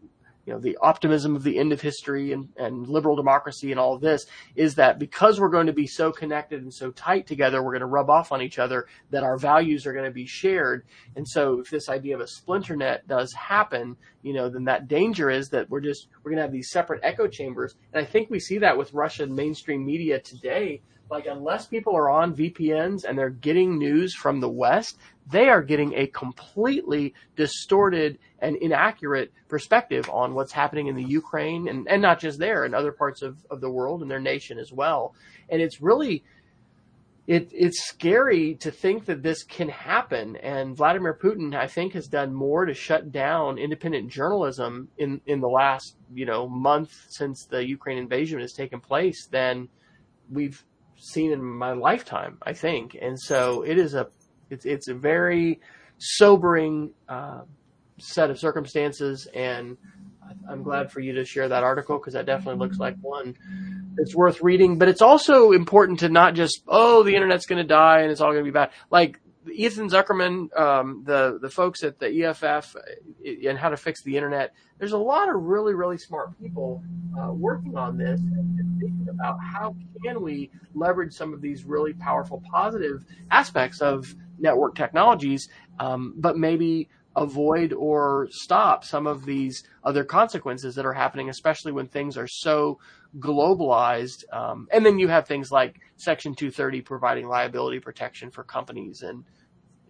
you know, the optimism of the end of history and, and liberal democracy and all of this is that because we're going to be so connected and so tight together, we're going to rub off on each other, that our values are going to be shared. And so if this idea of a splinter net does happen, you know, then that danger is that we're just, we're going to have these separate echo chambers. And I think we see that with Russian mainstream media today like unless people are on VPNs and they're getting news from the West, they are getting a completely distorted and inaccurate perspective on what's happening in the Ukraine and, and not just there, in other parts of, of the world and their nation as well. And it's really it, it's scary to think that this can happen. And Vladimir Putin, I think, has done more to shut down independent journalism in, in the last, you know, month since the Ukraine invasion has taken place than we've seen in my lifetime, I think. And so it is a, it's, it's a very sobering, uh, set of circumstances. And I'm glad for you to share that article because that definitely looks like one that's worth reading. But it's also important to not just oh the internet's going to die and it's all going to be bad. Like Ethan Zuckerman, um, the the folks at the EFF uh, and how to fix the internet. There's a lot of really really smart people uh, working on this and thinking about how can we leverage some of these really powerful positive aspects of network technologies, um, but maybe avoid or stop some of these other consequences that are happening, especially when things are so globalized. Um, and then you have things like Section 230 providing liability protection for companies and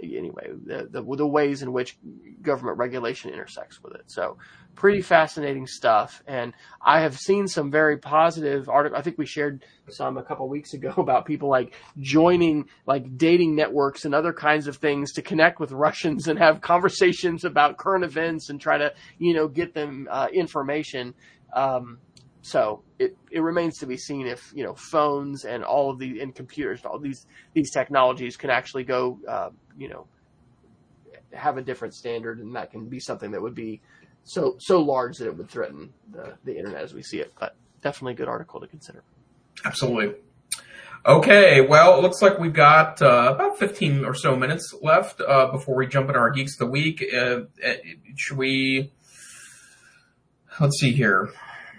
anyway, the, the, the, ways in which government regulation intersects with it. So pretty fascinating stuff. And I have seen some very positive articles. I think we shared some a couple weeks ago about people like joining like dating networks and other kinds of things to connect with Russians and have conversations about current events and try to, you know, get them uh, information. Um, so it, it remains to be seen if you know phones and all of the and computers all these these technologies can actually go uh, you know have a different standard and that can be something that would be so so large that it would threaten the, the internet as we see it. But definitely a good article to consider. Absolutely. Okay, well, it looks like we've got uh, about 15 or so minutes left uh, before we jump into our Geeks of the Week. Uh, uh should we? Let's see here.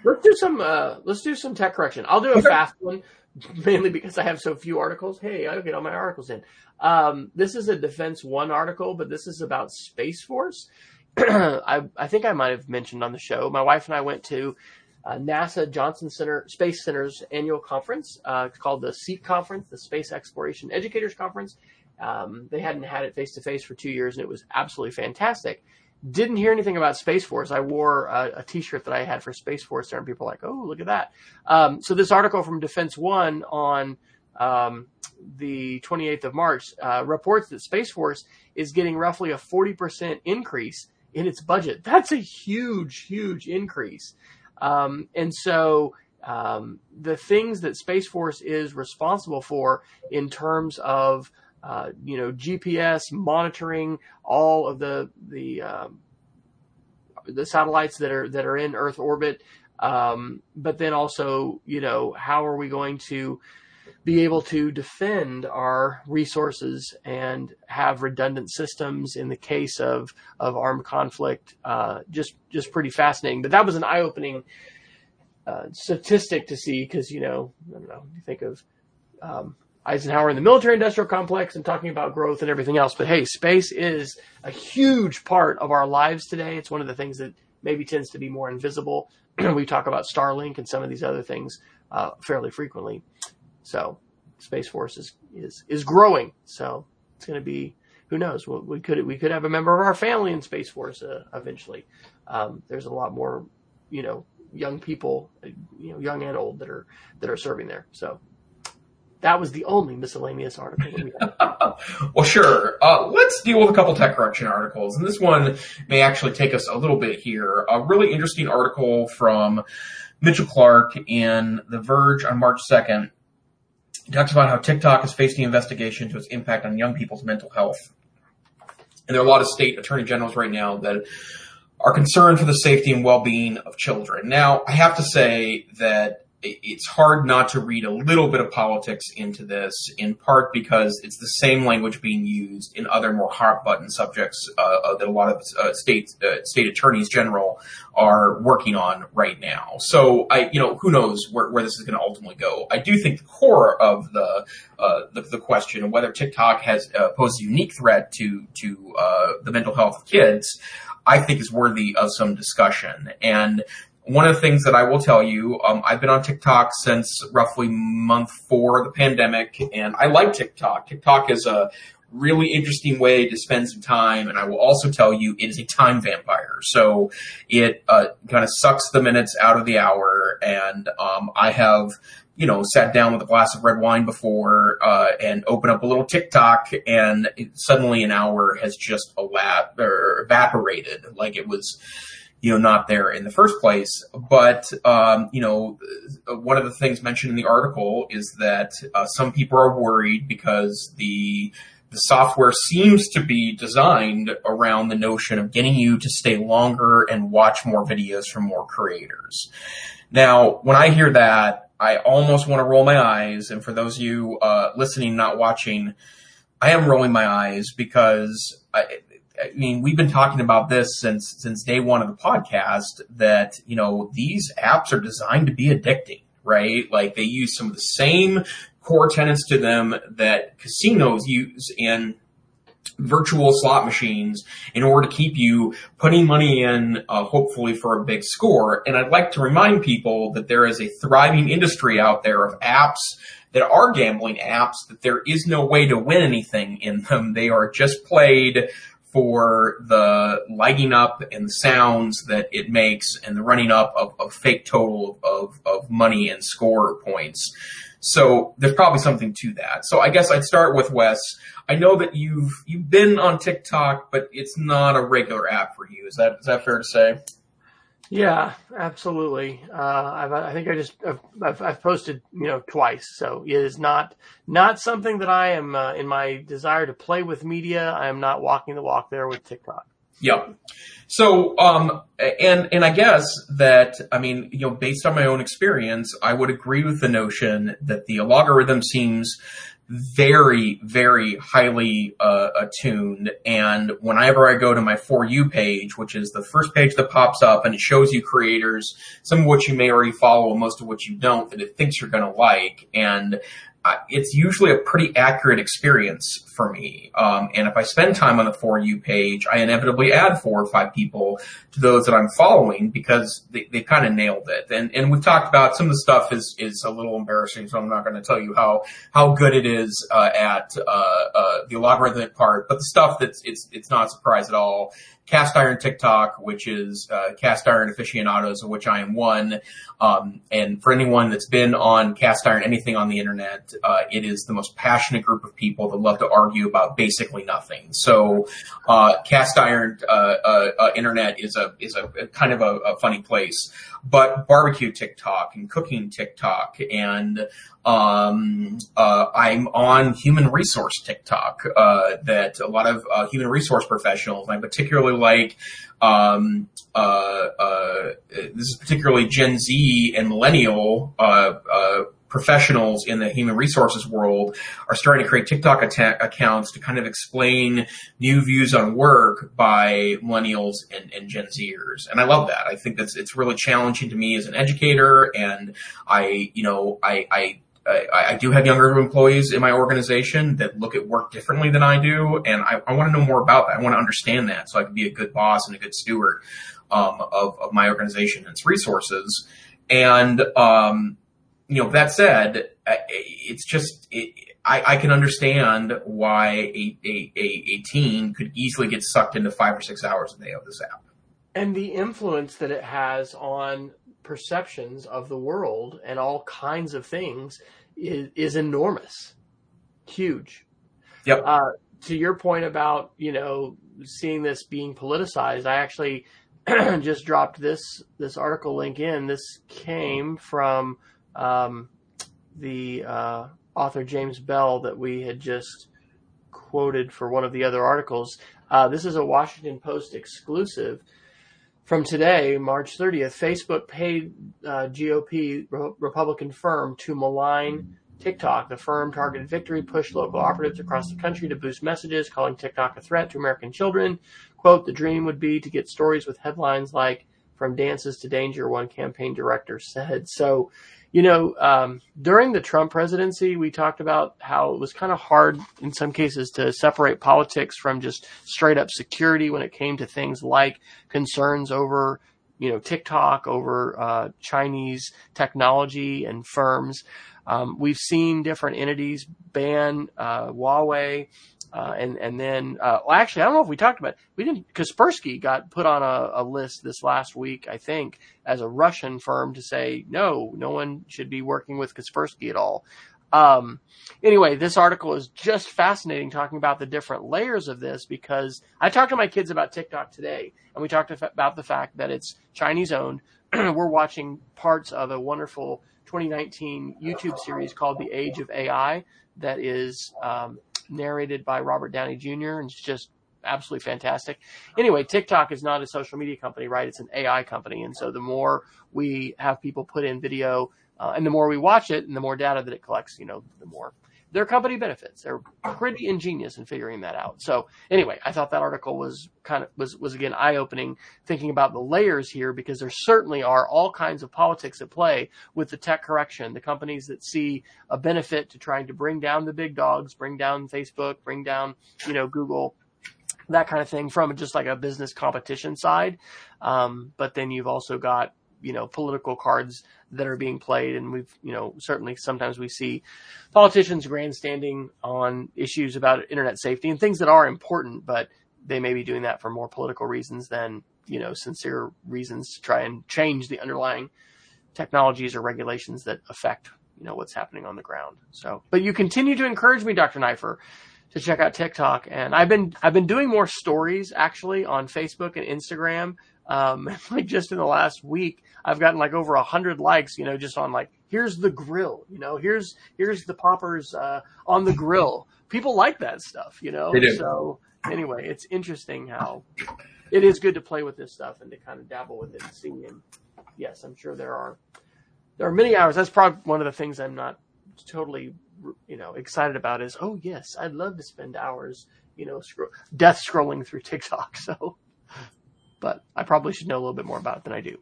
Let's do some. Uh, let's do some tech correction. I'll do a fast one, mainly because I have so few articles. Hey, I'll get all my articles in. Um, this is a Defense One article, but this is about Space Force. I, I think I might have mentioned on the show. My wife and I went to uh, NASA Johnson Center Space Center's annual conference. Uh, it's called the SEEC conference, the Space Exploration Educators Conference. Um, they hadn't had it face to face for two years, and it was absolutely fantastic didn't hear anything about Space Force. I wore a a T-shirt that I had for Space Force there, and people were like, "Oh, look at that!" Um, so this article from Defense One on um, the 28th of March uh, reports that Space Force is getting roughly a 40% increase in its budget. That's a huge, huge increase. Um, and so um, the things that Space Force is responsible for in terms of uh, you know, GPS monitoring all of the the um, the satellites that are that are in Earth orbit. Um, but then also, you know, how are we going to be able to defend our resources and have redundant systems in the case of of armed conflict? Uh, just just pretty fascinating. But that was an eye opening uh, statistic to see because you know I don't know you think of um, Eisenhower in the military industrial complex and talking about growth and everything else. But hey, space is a huge part of our lives today. It's one of the things that maybe tends to be more invisible. we talk about Starlink and some of these other things uh, fairly frequently. So, Space Force is is is growing. So it's going to be who knows? We could we could have a member of our family in Space Force uh, eventually. Um, there's a lot more, you know, young people, you know, young and old that are that are serving there. So that was the only miscellaneous article that we had. well, sure. Uh, let's deal with a couple tech correction articles. And this one may actually take us a little bit here. A really interesting article from Mitchell Clark in The Verge on March 2nd. He talks about how TikTok is facing investigation to its impact on young people's mental health. And there are a lot of state attorney generals right now that are concerned for the safety and well-being of children. Now, I have to say that it's hard not to read a little bit of politics into this, in part because it's the same language being used in other more hot button subjects uh, uh, that a lot of uh, state uh, state attorneys general are working on right now. So I, you know, who knows where, where this is going to ultimately go. I do think the core of the uh, the, the, question of whether TikTok has uh, posed a unique threat to to the mental health of kids, I think is worthy of some discussion and one of the things that I will tell you, um, I've been on TikTok since roughly month four of the pandemic, and I like TikTok. TikTok is a really interesting way to spend some time. And I will also tell you it is a time vampire. So it uh, kind of sucks the minutes out of the hour. And um, I have, you know, sat down with a glass of red wine before uh, and open up a little TikTok, and it, suddenly an hour has just or evaporated. Like it was you know, not there in the first place. But, um, you know, one of the things mentioned in the article is that uh, some people are worried because the the software seems to be designed around the notion of getting you to stay longer and watch more videos from more creators. Now, when I hear that, I almost want to roll my eyes. And for those of you uh, listening, not watching, I am rolling my eyes because I, I mean, we've been talking about this since since day one of the podcast. That you know these apps are designed to be addicting, right? Like they use some of the same core tenants to them that casinos use in virtual slot machines in order to keep you putting money in, uh, hopefully for a big score. And I'd like to remind people that there is a thriving industry out there of apps that are gambling apps that there is no way to win anything in them. They are just played for the lighting up and the sounds that it makes and the running up of, of fake total of, of money and score points. So there's probably something to that. So I guess I'd start with Wes. I know that you've you've been on TikTok, but it's not a regular app for you. Is that is that fair to say? Yeah, absolutely. Uh, I think I just I've, I've, posted you know twice, so it is not not something that I am uh, in my desire to play with media. I am not walking the walk there with TikTok. Yep. So, um, and, and I guess that, I mean, you know, based on my own experience, I would agree with the notion that the algorithm seems very, very highly uh, attuned. And whenever I go to my For You page, which is the first page that pops up and it shows you creators, some of which you may already follow, and most of which you don't, that it thinks you're going to like. And it's usually a pretty accurate experience for me. Um, and if I spend time on the For You page, I inevitably add four or five people to those that I'm following because they, they kind of nailed it. And, and we've talked about some of the stuff is, is a little embarrassing, so I'm not going to tell you how, how good it is, uh, at, uh, uh, the logarithmic part, but the stuff that's, it's, it's not a surprise at all Cast Iron TikTok, which is uh, Cast Iron Aficionados, of which I am one. Um, and for anyone that's been on Cast Iron, anything on the internet, uh, it is the most passionate group of people that love to argue about basically nothing. So, uh, Cast Iron uh, uh, uh, internet is a is a, a kind of a, a, funny place. But barbecue TikTok and cooking TikTok and um, uh, I'm on human resource TikTok uh, that a lot of human resource professionals, I particularly like. Um, uh, uh, this is particularly Gen Z and millennial uh, professionals in the human resources world are starting to create TikTok atta- accounts to kind of explain new views on work by millennials and, and, Gen Zers. And I love that. I think that's, it's really challenging to me as an educator. And I, you know, I, I I, I, do have younger employees in my organization that look at work differently than I do, and I, I want to know more about that. I want to understand that so I can be a good boss and a good steward um, of, of my organization and its resources. And um, you know, that said, it's just it, I, I, can understand why a, a, a, teen could easily get sucked into five or six hours a day of this app. And the influence that it has on perceptions of the world and all kinds of things is, is enormous, huge. Yep. Uh, to your point about you know seeing this being politicized, I actually just dropped this this article link in. This came from um, the uh, author James Bell that we had just quoted for one of the other articles. Uh, this is a Washington Post exclusive from today, March 30th, Facebook paid uh, GOP re- Republican firm to malign TikTok. The firm targeted Victory pushed local operatives across the country to boost messages, calling TikTok a threat to American children. Quote, the dream would be to get stories with headlines like From Dances to Danger, one campaign director said. So you know, um, during the Trump presidency, we talked about how it was kind of hard in some cases to separate politics from just straight up security when it came to things like concerns over you know, TikTok over uh, Chinese technology and firms. Um, we've seen different entities ban uh, Huawei. Uh, and and then uh, well, actually, I don't know if we talked about it. we didn't. Kaspersky got put on a, a, list this last week, I think, as a Russian firm to say no, no one should be working with Kaspersky at all. Um, anyway, this article is just fascinating, talking about the different layers of this because I talked to my kids about TikTok today, and we talked about the fact that it's Chinese owned. We're watching parts of a wonderful 2019 YouTube series called The Age of AI that is um, narrated by Robert Downey Jr. and it's just absolutely fantastic. Anyway, TikTok is not a social media company, right? It's an AI company, and so the more we have people put in video, uh, and the more we watch it, and the more data that it collects, you know, the more their company benefits. They're pretty ingenious in figuring that out. So anyway, I thought that article was kind of was was again eye opening, thinking about the layers here because there certainly are all kinds of politics at play with the tech correction. The companies that see a benefit to trying to bring down the big dogs, bring down Facebook, bring down you know Google. That kind of thing from just like a business competition side. Um, but then you've also got you know political cards that are being played and we've you know certainly sometimes we see politicians grandstanding on issues about internet safety and things that are important but they may be doing that for more political reasons than you know sincere reasons to try and change the underlying technologies or regulations that affect you know what's happening on the ground. So but you continue to encourage me dr Neiffer, to check out TikTok and I've been I've been doing more stories actually on Facebook and Instagram um, like just in the last week, I've gotten like over a hundred likes, you know, just on like, here's the grill, you know, here's, here's the poppers, uh, on the grill. People like that stuff, you know? So anyway, it's interesting how it is good to play with this stuff and to kind of dabble with it and see. And yes, I'm sure there are, there are many hours. That's probably one of the things I'm not totally, you know, excited about is, oh yes, I'd love to spend hours, you know, scroll, death scrolling through TikTok. So, but I probably should know a little bit more about it than I do.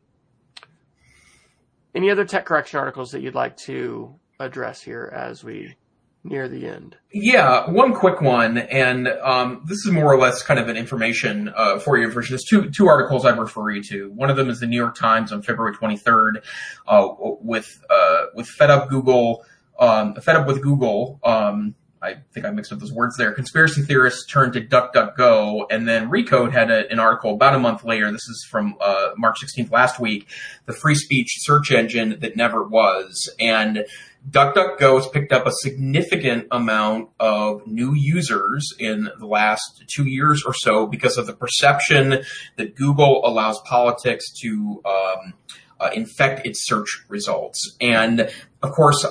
Any other tech correction articles that you'd like to address here as we near the end? Yeah, one quick one, and um, this is more or less kind of an information uh, for you version. There's two two articles I'd refer you to. One of them is the New York Times on February 23rd, uh, with uh, with fed up Google, um, fed up with Google. Um, I think I mixed up those words there. Conspiracy theorists turned to DuckDuckGo, and then Recode had a, an article about a month later. This is from uh, March 16th last week. The free speech search engine that never was, and DuckDuckGo has picked up a significant amount of new users in the last two years or so because of the perception that Google allows politics to um, uh, infect its search results. And of course,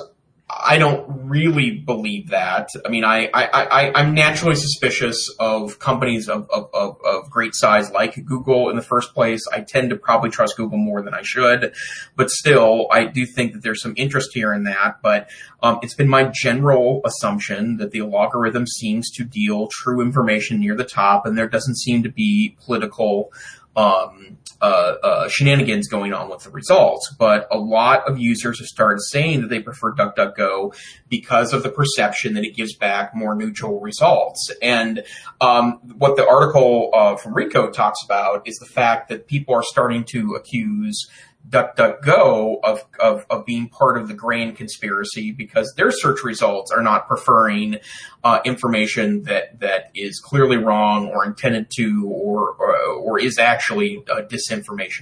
I don't really believe that. I mean, I, I, I, I'm naturally suspicious of companies of, of, of, of, great size like Google in the first place. I tend to probably trust Google more than I should, but still, I do think that there's some interest here in that. But um, it's been my general assumption that the algorithm seems to deal true information near the top, and there doesn't seem to be political um, uh, uh, shenanigans going on with the results. But a lot of users have started saying that they prefer DuckDuckGo because of the perception that it gives back more neutral results. And um, what the article uh, from Recode talks about is the fact that people are starting to accuse DuckDuckGo of, of, of being part of the grain conspiracy because their search results are not preferring uh, information that that is clearly wrong or intended to or or, or is actually uh,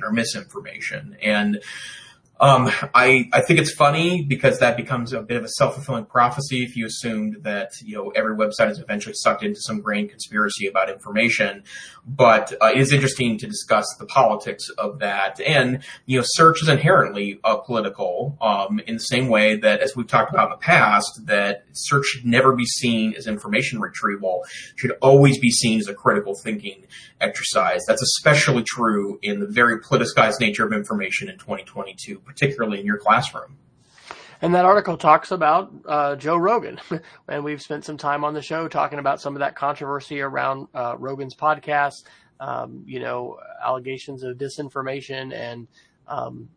or misinformation. And um, I, I think it's funny because that becomes a bit of a self-fulfilling prophecy if you assumed that, you know, every website is eventually sucked into some grand conspiracy about information. But uh, it is interesting to discuss the politics of that. And, you know, search is inherently uh, political um, in the same way that, as we've talked about in the past, that search should never be seen as information retrieval, should always be seen as a critical thinking exercise. That's especially true in the very politicized nature of information in 2022 particularly in your classroom. And that article talks about uh, Joe Rogan, and we've spent some time on the show talking about some of that controversy around uh, Rogan's podcast. Um, you know, allegations of disinformation, and um,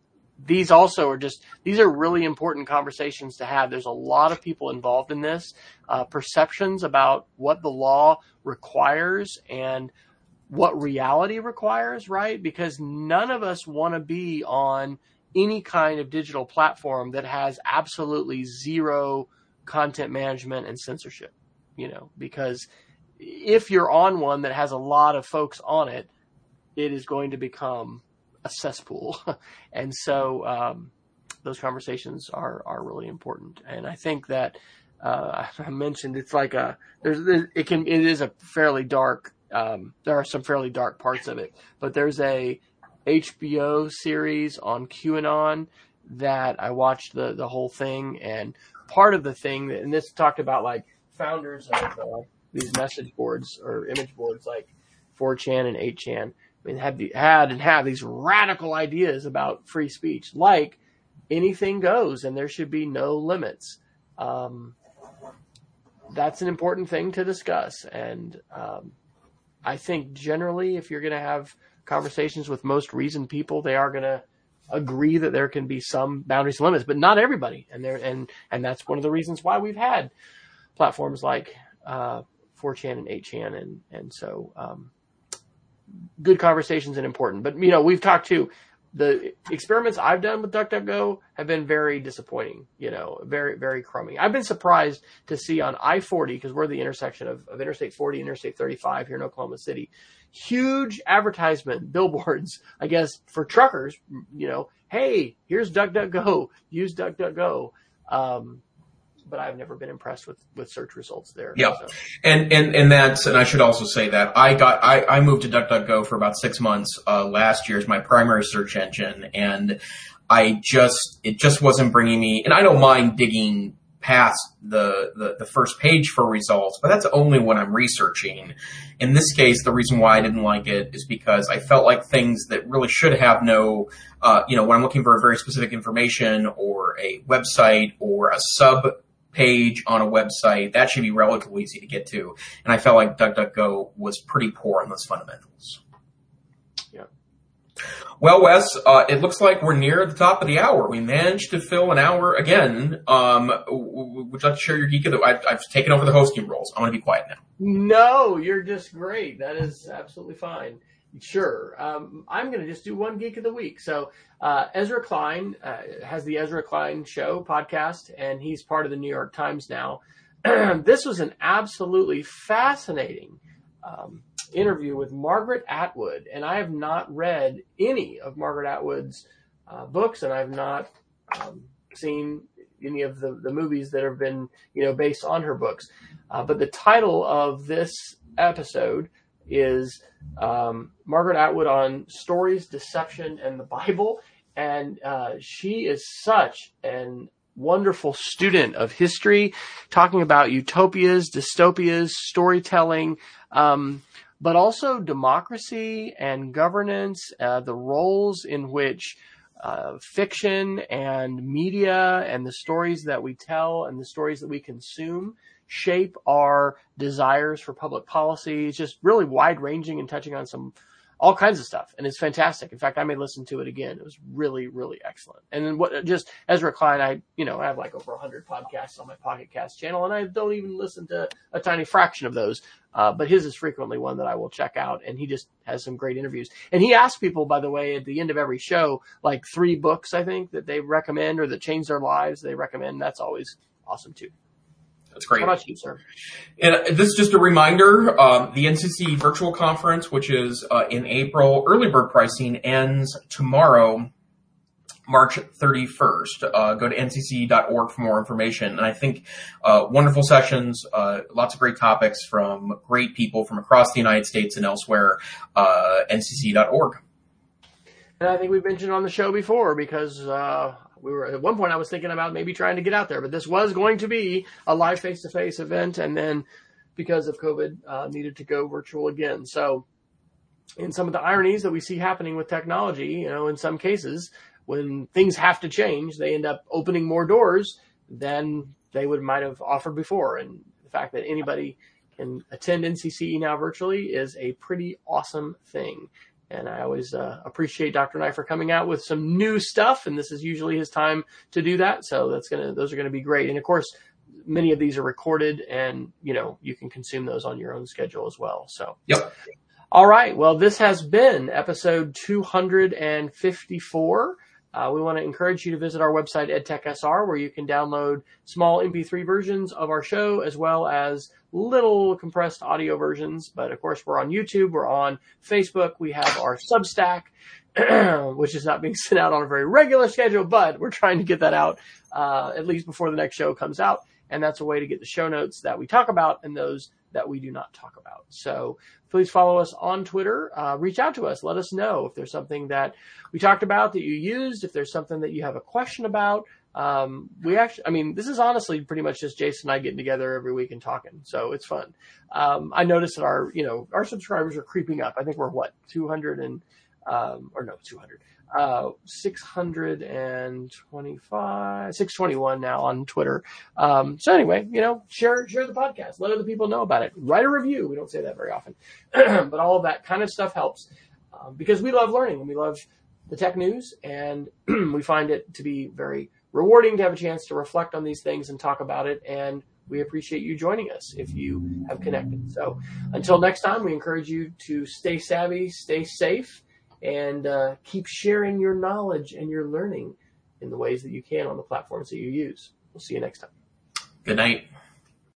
these also are just these are really important conversations to have. There's a lot of people involved in this, uh, perceptions about what the law requires, and what reality requires, right? Because none of us want to be on any kind of digital platform that has absolutely zero content management and censorship, you know, because if you're on one that has a lot of folks on it, it is going to become a cesspool. and so um, those conversations are, are really important. And I think that uh, I mentioned it's like a there's it can it is a fairly dark um, there are some fairly dark parts of it, but there's a HBO series on QAnon that I watched the the whole thing, and part of the thing, that, and this talked about like founders of uh, these message boards or image boards like 4chan and 8chan. I mean, had the, had and have these radical ideas about free speech, like anything goes, and there should be no limits. Um, that's an important thing to discuss, and um, I think generally, if you're going to have conversations with most reasoned people, they are going to agree that there can be some boundaries and limits, but not everybody. And there, and, and that's one of the reasons why we've had platforms like, uh, 4chan and 8chan. And, and so, um, good conversations and important, but you know, we've talked to the experiments I've done with DuckDuckGo have been very disappointing, you know, very, very crummy. I've been surprised to see on I-40, because we're the intersection of, of Interstate 40 and Interstate 35 here in Oklahoma City, huge advertisement billboards, I guess, for truckers, you know, hey, here's DuckDuckGo, use DuckDuckGo. Um, but I've never been impressed with with search results there. Yeah, so. and and and that's and I should also say that I got I I moved to DuckDuckGo for about six months uh, last year as my primary search engine, and I just it just wasn't bringing me. And I don't mind digging past the, the, the first page for results, but that's only when I'm researching. In this case, the reason why I didn't like it is because I felt like things that really should have no, uh, you know, when I'm looking for a very specific information or a website or a sub page on a website, that should be relatively easy to get to. And I felt like DuckDuckGo was pretty poor on those fundamentals. Well, Wes, uh, it looks like we're near the top of the hour. We managed to fill an hour again. Um, would you like to share your geek of the? I've, I've taken over the hosting roles. I'm going to be quiet now. No, you're just great. That is absolutely fine. Sure. Um, I'm going to just do one geek of the week. So, uh, Ezra Klein uh, has the Ezra Klein Show podcast, and he's part of the New York Times now. this was an absolutely fascinating um, interview with Margaret Atwood, and I have not read any of Margaret Atwood's uh, books, and I've not um, seen any of the, the movies that have been, you know, based on her books. Uh, but the title of this episode is um, Margaret Atwood on stories, deception, and the Bible. And uh, she is such an wonderful student of history, talking about utopias, dystopias, storytelling, um, but also democracy and governance, uh, the roles in which uh, fiction and media and the stories that we tell and the stories that we consume shape our desires for public policy. It's just really wide ranging and touching on some all kinds of stuff. And it's fantastic. In fact, I may listen to it again. It was really, really excellent. And then what, just Ezra Klein, I, you know, I have like over a hundred podcasts on my Pocket Cast channel and I don't even listen to a tiny fraction of those. Uh, but his is frequently one that I will check out and he just has some great interviews. And he asks people, by the way, at the end of every show, like three books, I think that they recommend or that change their lives. They recommend. That's always awesome too. That's great. How about you, sir? And this is just a reminder, um, the NCCE virtual conference, which is uh, in April, early bird pricing ends tomorrow, March 31st. Uh, go to ncce.org for more information. And I think uh, wonderful sessions, uh, lots of great topics from great people from across the United States and elsewhere, uh, ncce.org. And I think we've mentioned on the show before because uh, we were at one point I was thinking about maybe trying to get out there, but this was going to be a live face to face event, and then because of COVID, uh, needed to go virtual again. So, in some of the ironies that we see happening with technology, you know, in some cases when things have to change, they end up opening more doors than they would might have offered before, and the fact that anybody can attend NCCE now virtually is a pretty awesome thing. And I always uh, appreciate Dr. Knight for coming out with some new stuff, and this is usually his time to do that. So that's gonna those are gonna be great. And of course, many of these are recorded, and you know you can consume those on your own schedule as well. So yep. All right. Well, this has been episode 254. Uh, we want to encourage you to visit our website, EdTechSR, where you can download small MP3 versions of our show as well as little compressed audio versions. But of course, we're on YouTube, we're on Facebook, we have our Substack, which is not being sent out on a very regular schedule, but we're trying to get that out uh, at least before the next show comes out. And that's a way to get the show notes that we talk about and those that we do not talk about. So please follow us on Twitter. Uh, reach out to us. Let us know if there's something that we talked about that you used, if there's something that you have a question about. Um, we actually, I mean, this is honestly pretty much just Jason and I getting together every week and talking. So it's fun. Um, I noticed that our, you know, our subscribers are creeping up. I think we're what, 200 and, um, or no, 200, uh, 625, 621 now on Twitter. Um, so anyway, you know, share, share the podcast, let other people know about it, write a review. We don't say that very often, but all of that kind of stuff helps, um, because we love learning and we love the tech news and we find it to be very rewarding to have a chance to reflect on these things and talk about it. And we appreciate you joining us if you have connected. So until next time, we encourage you to stay savvy, stay safe, and uh, keep sharing your knowledge and your learning in the ways that you can on the platforms that you use. We'll see you next time. Good night.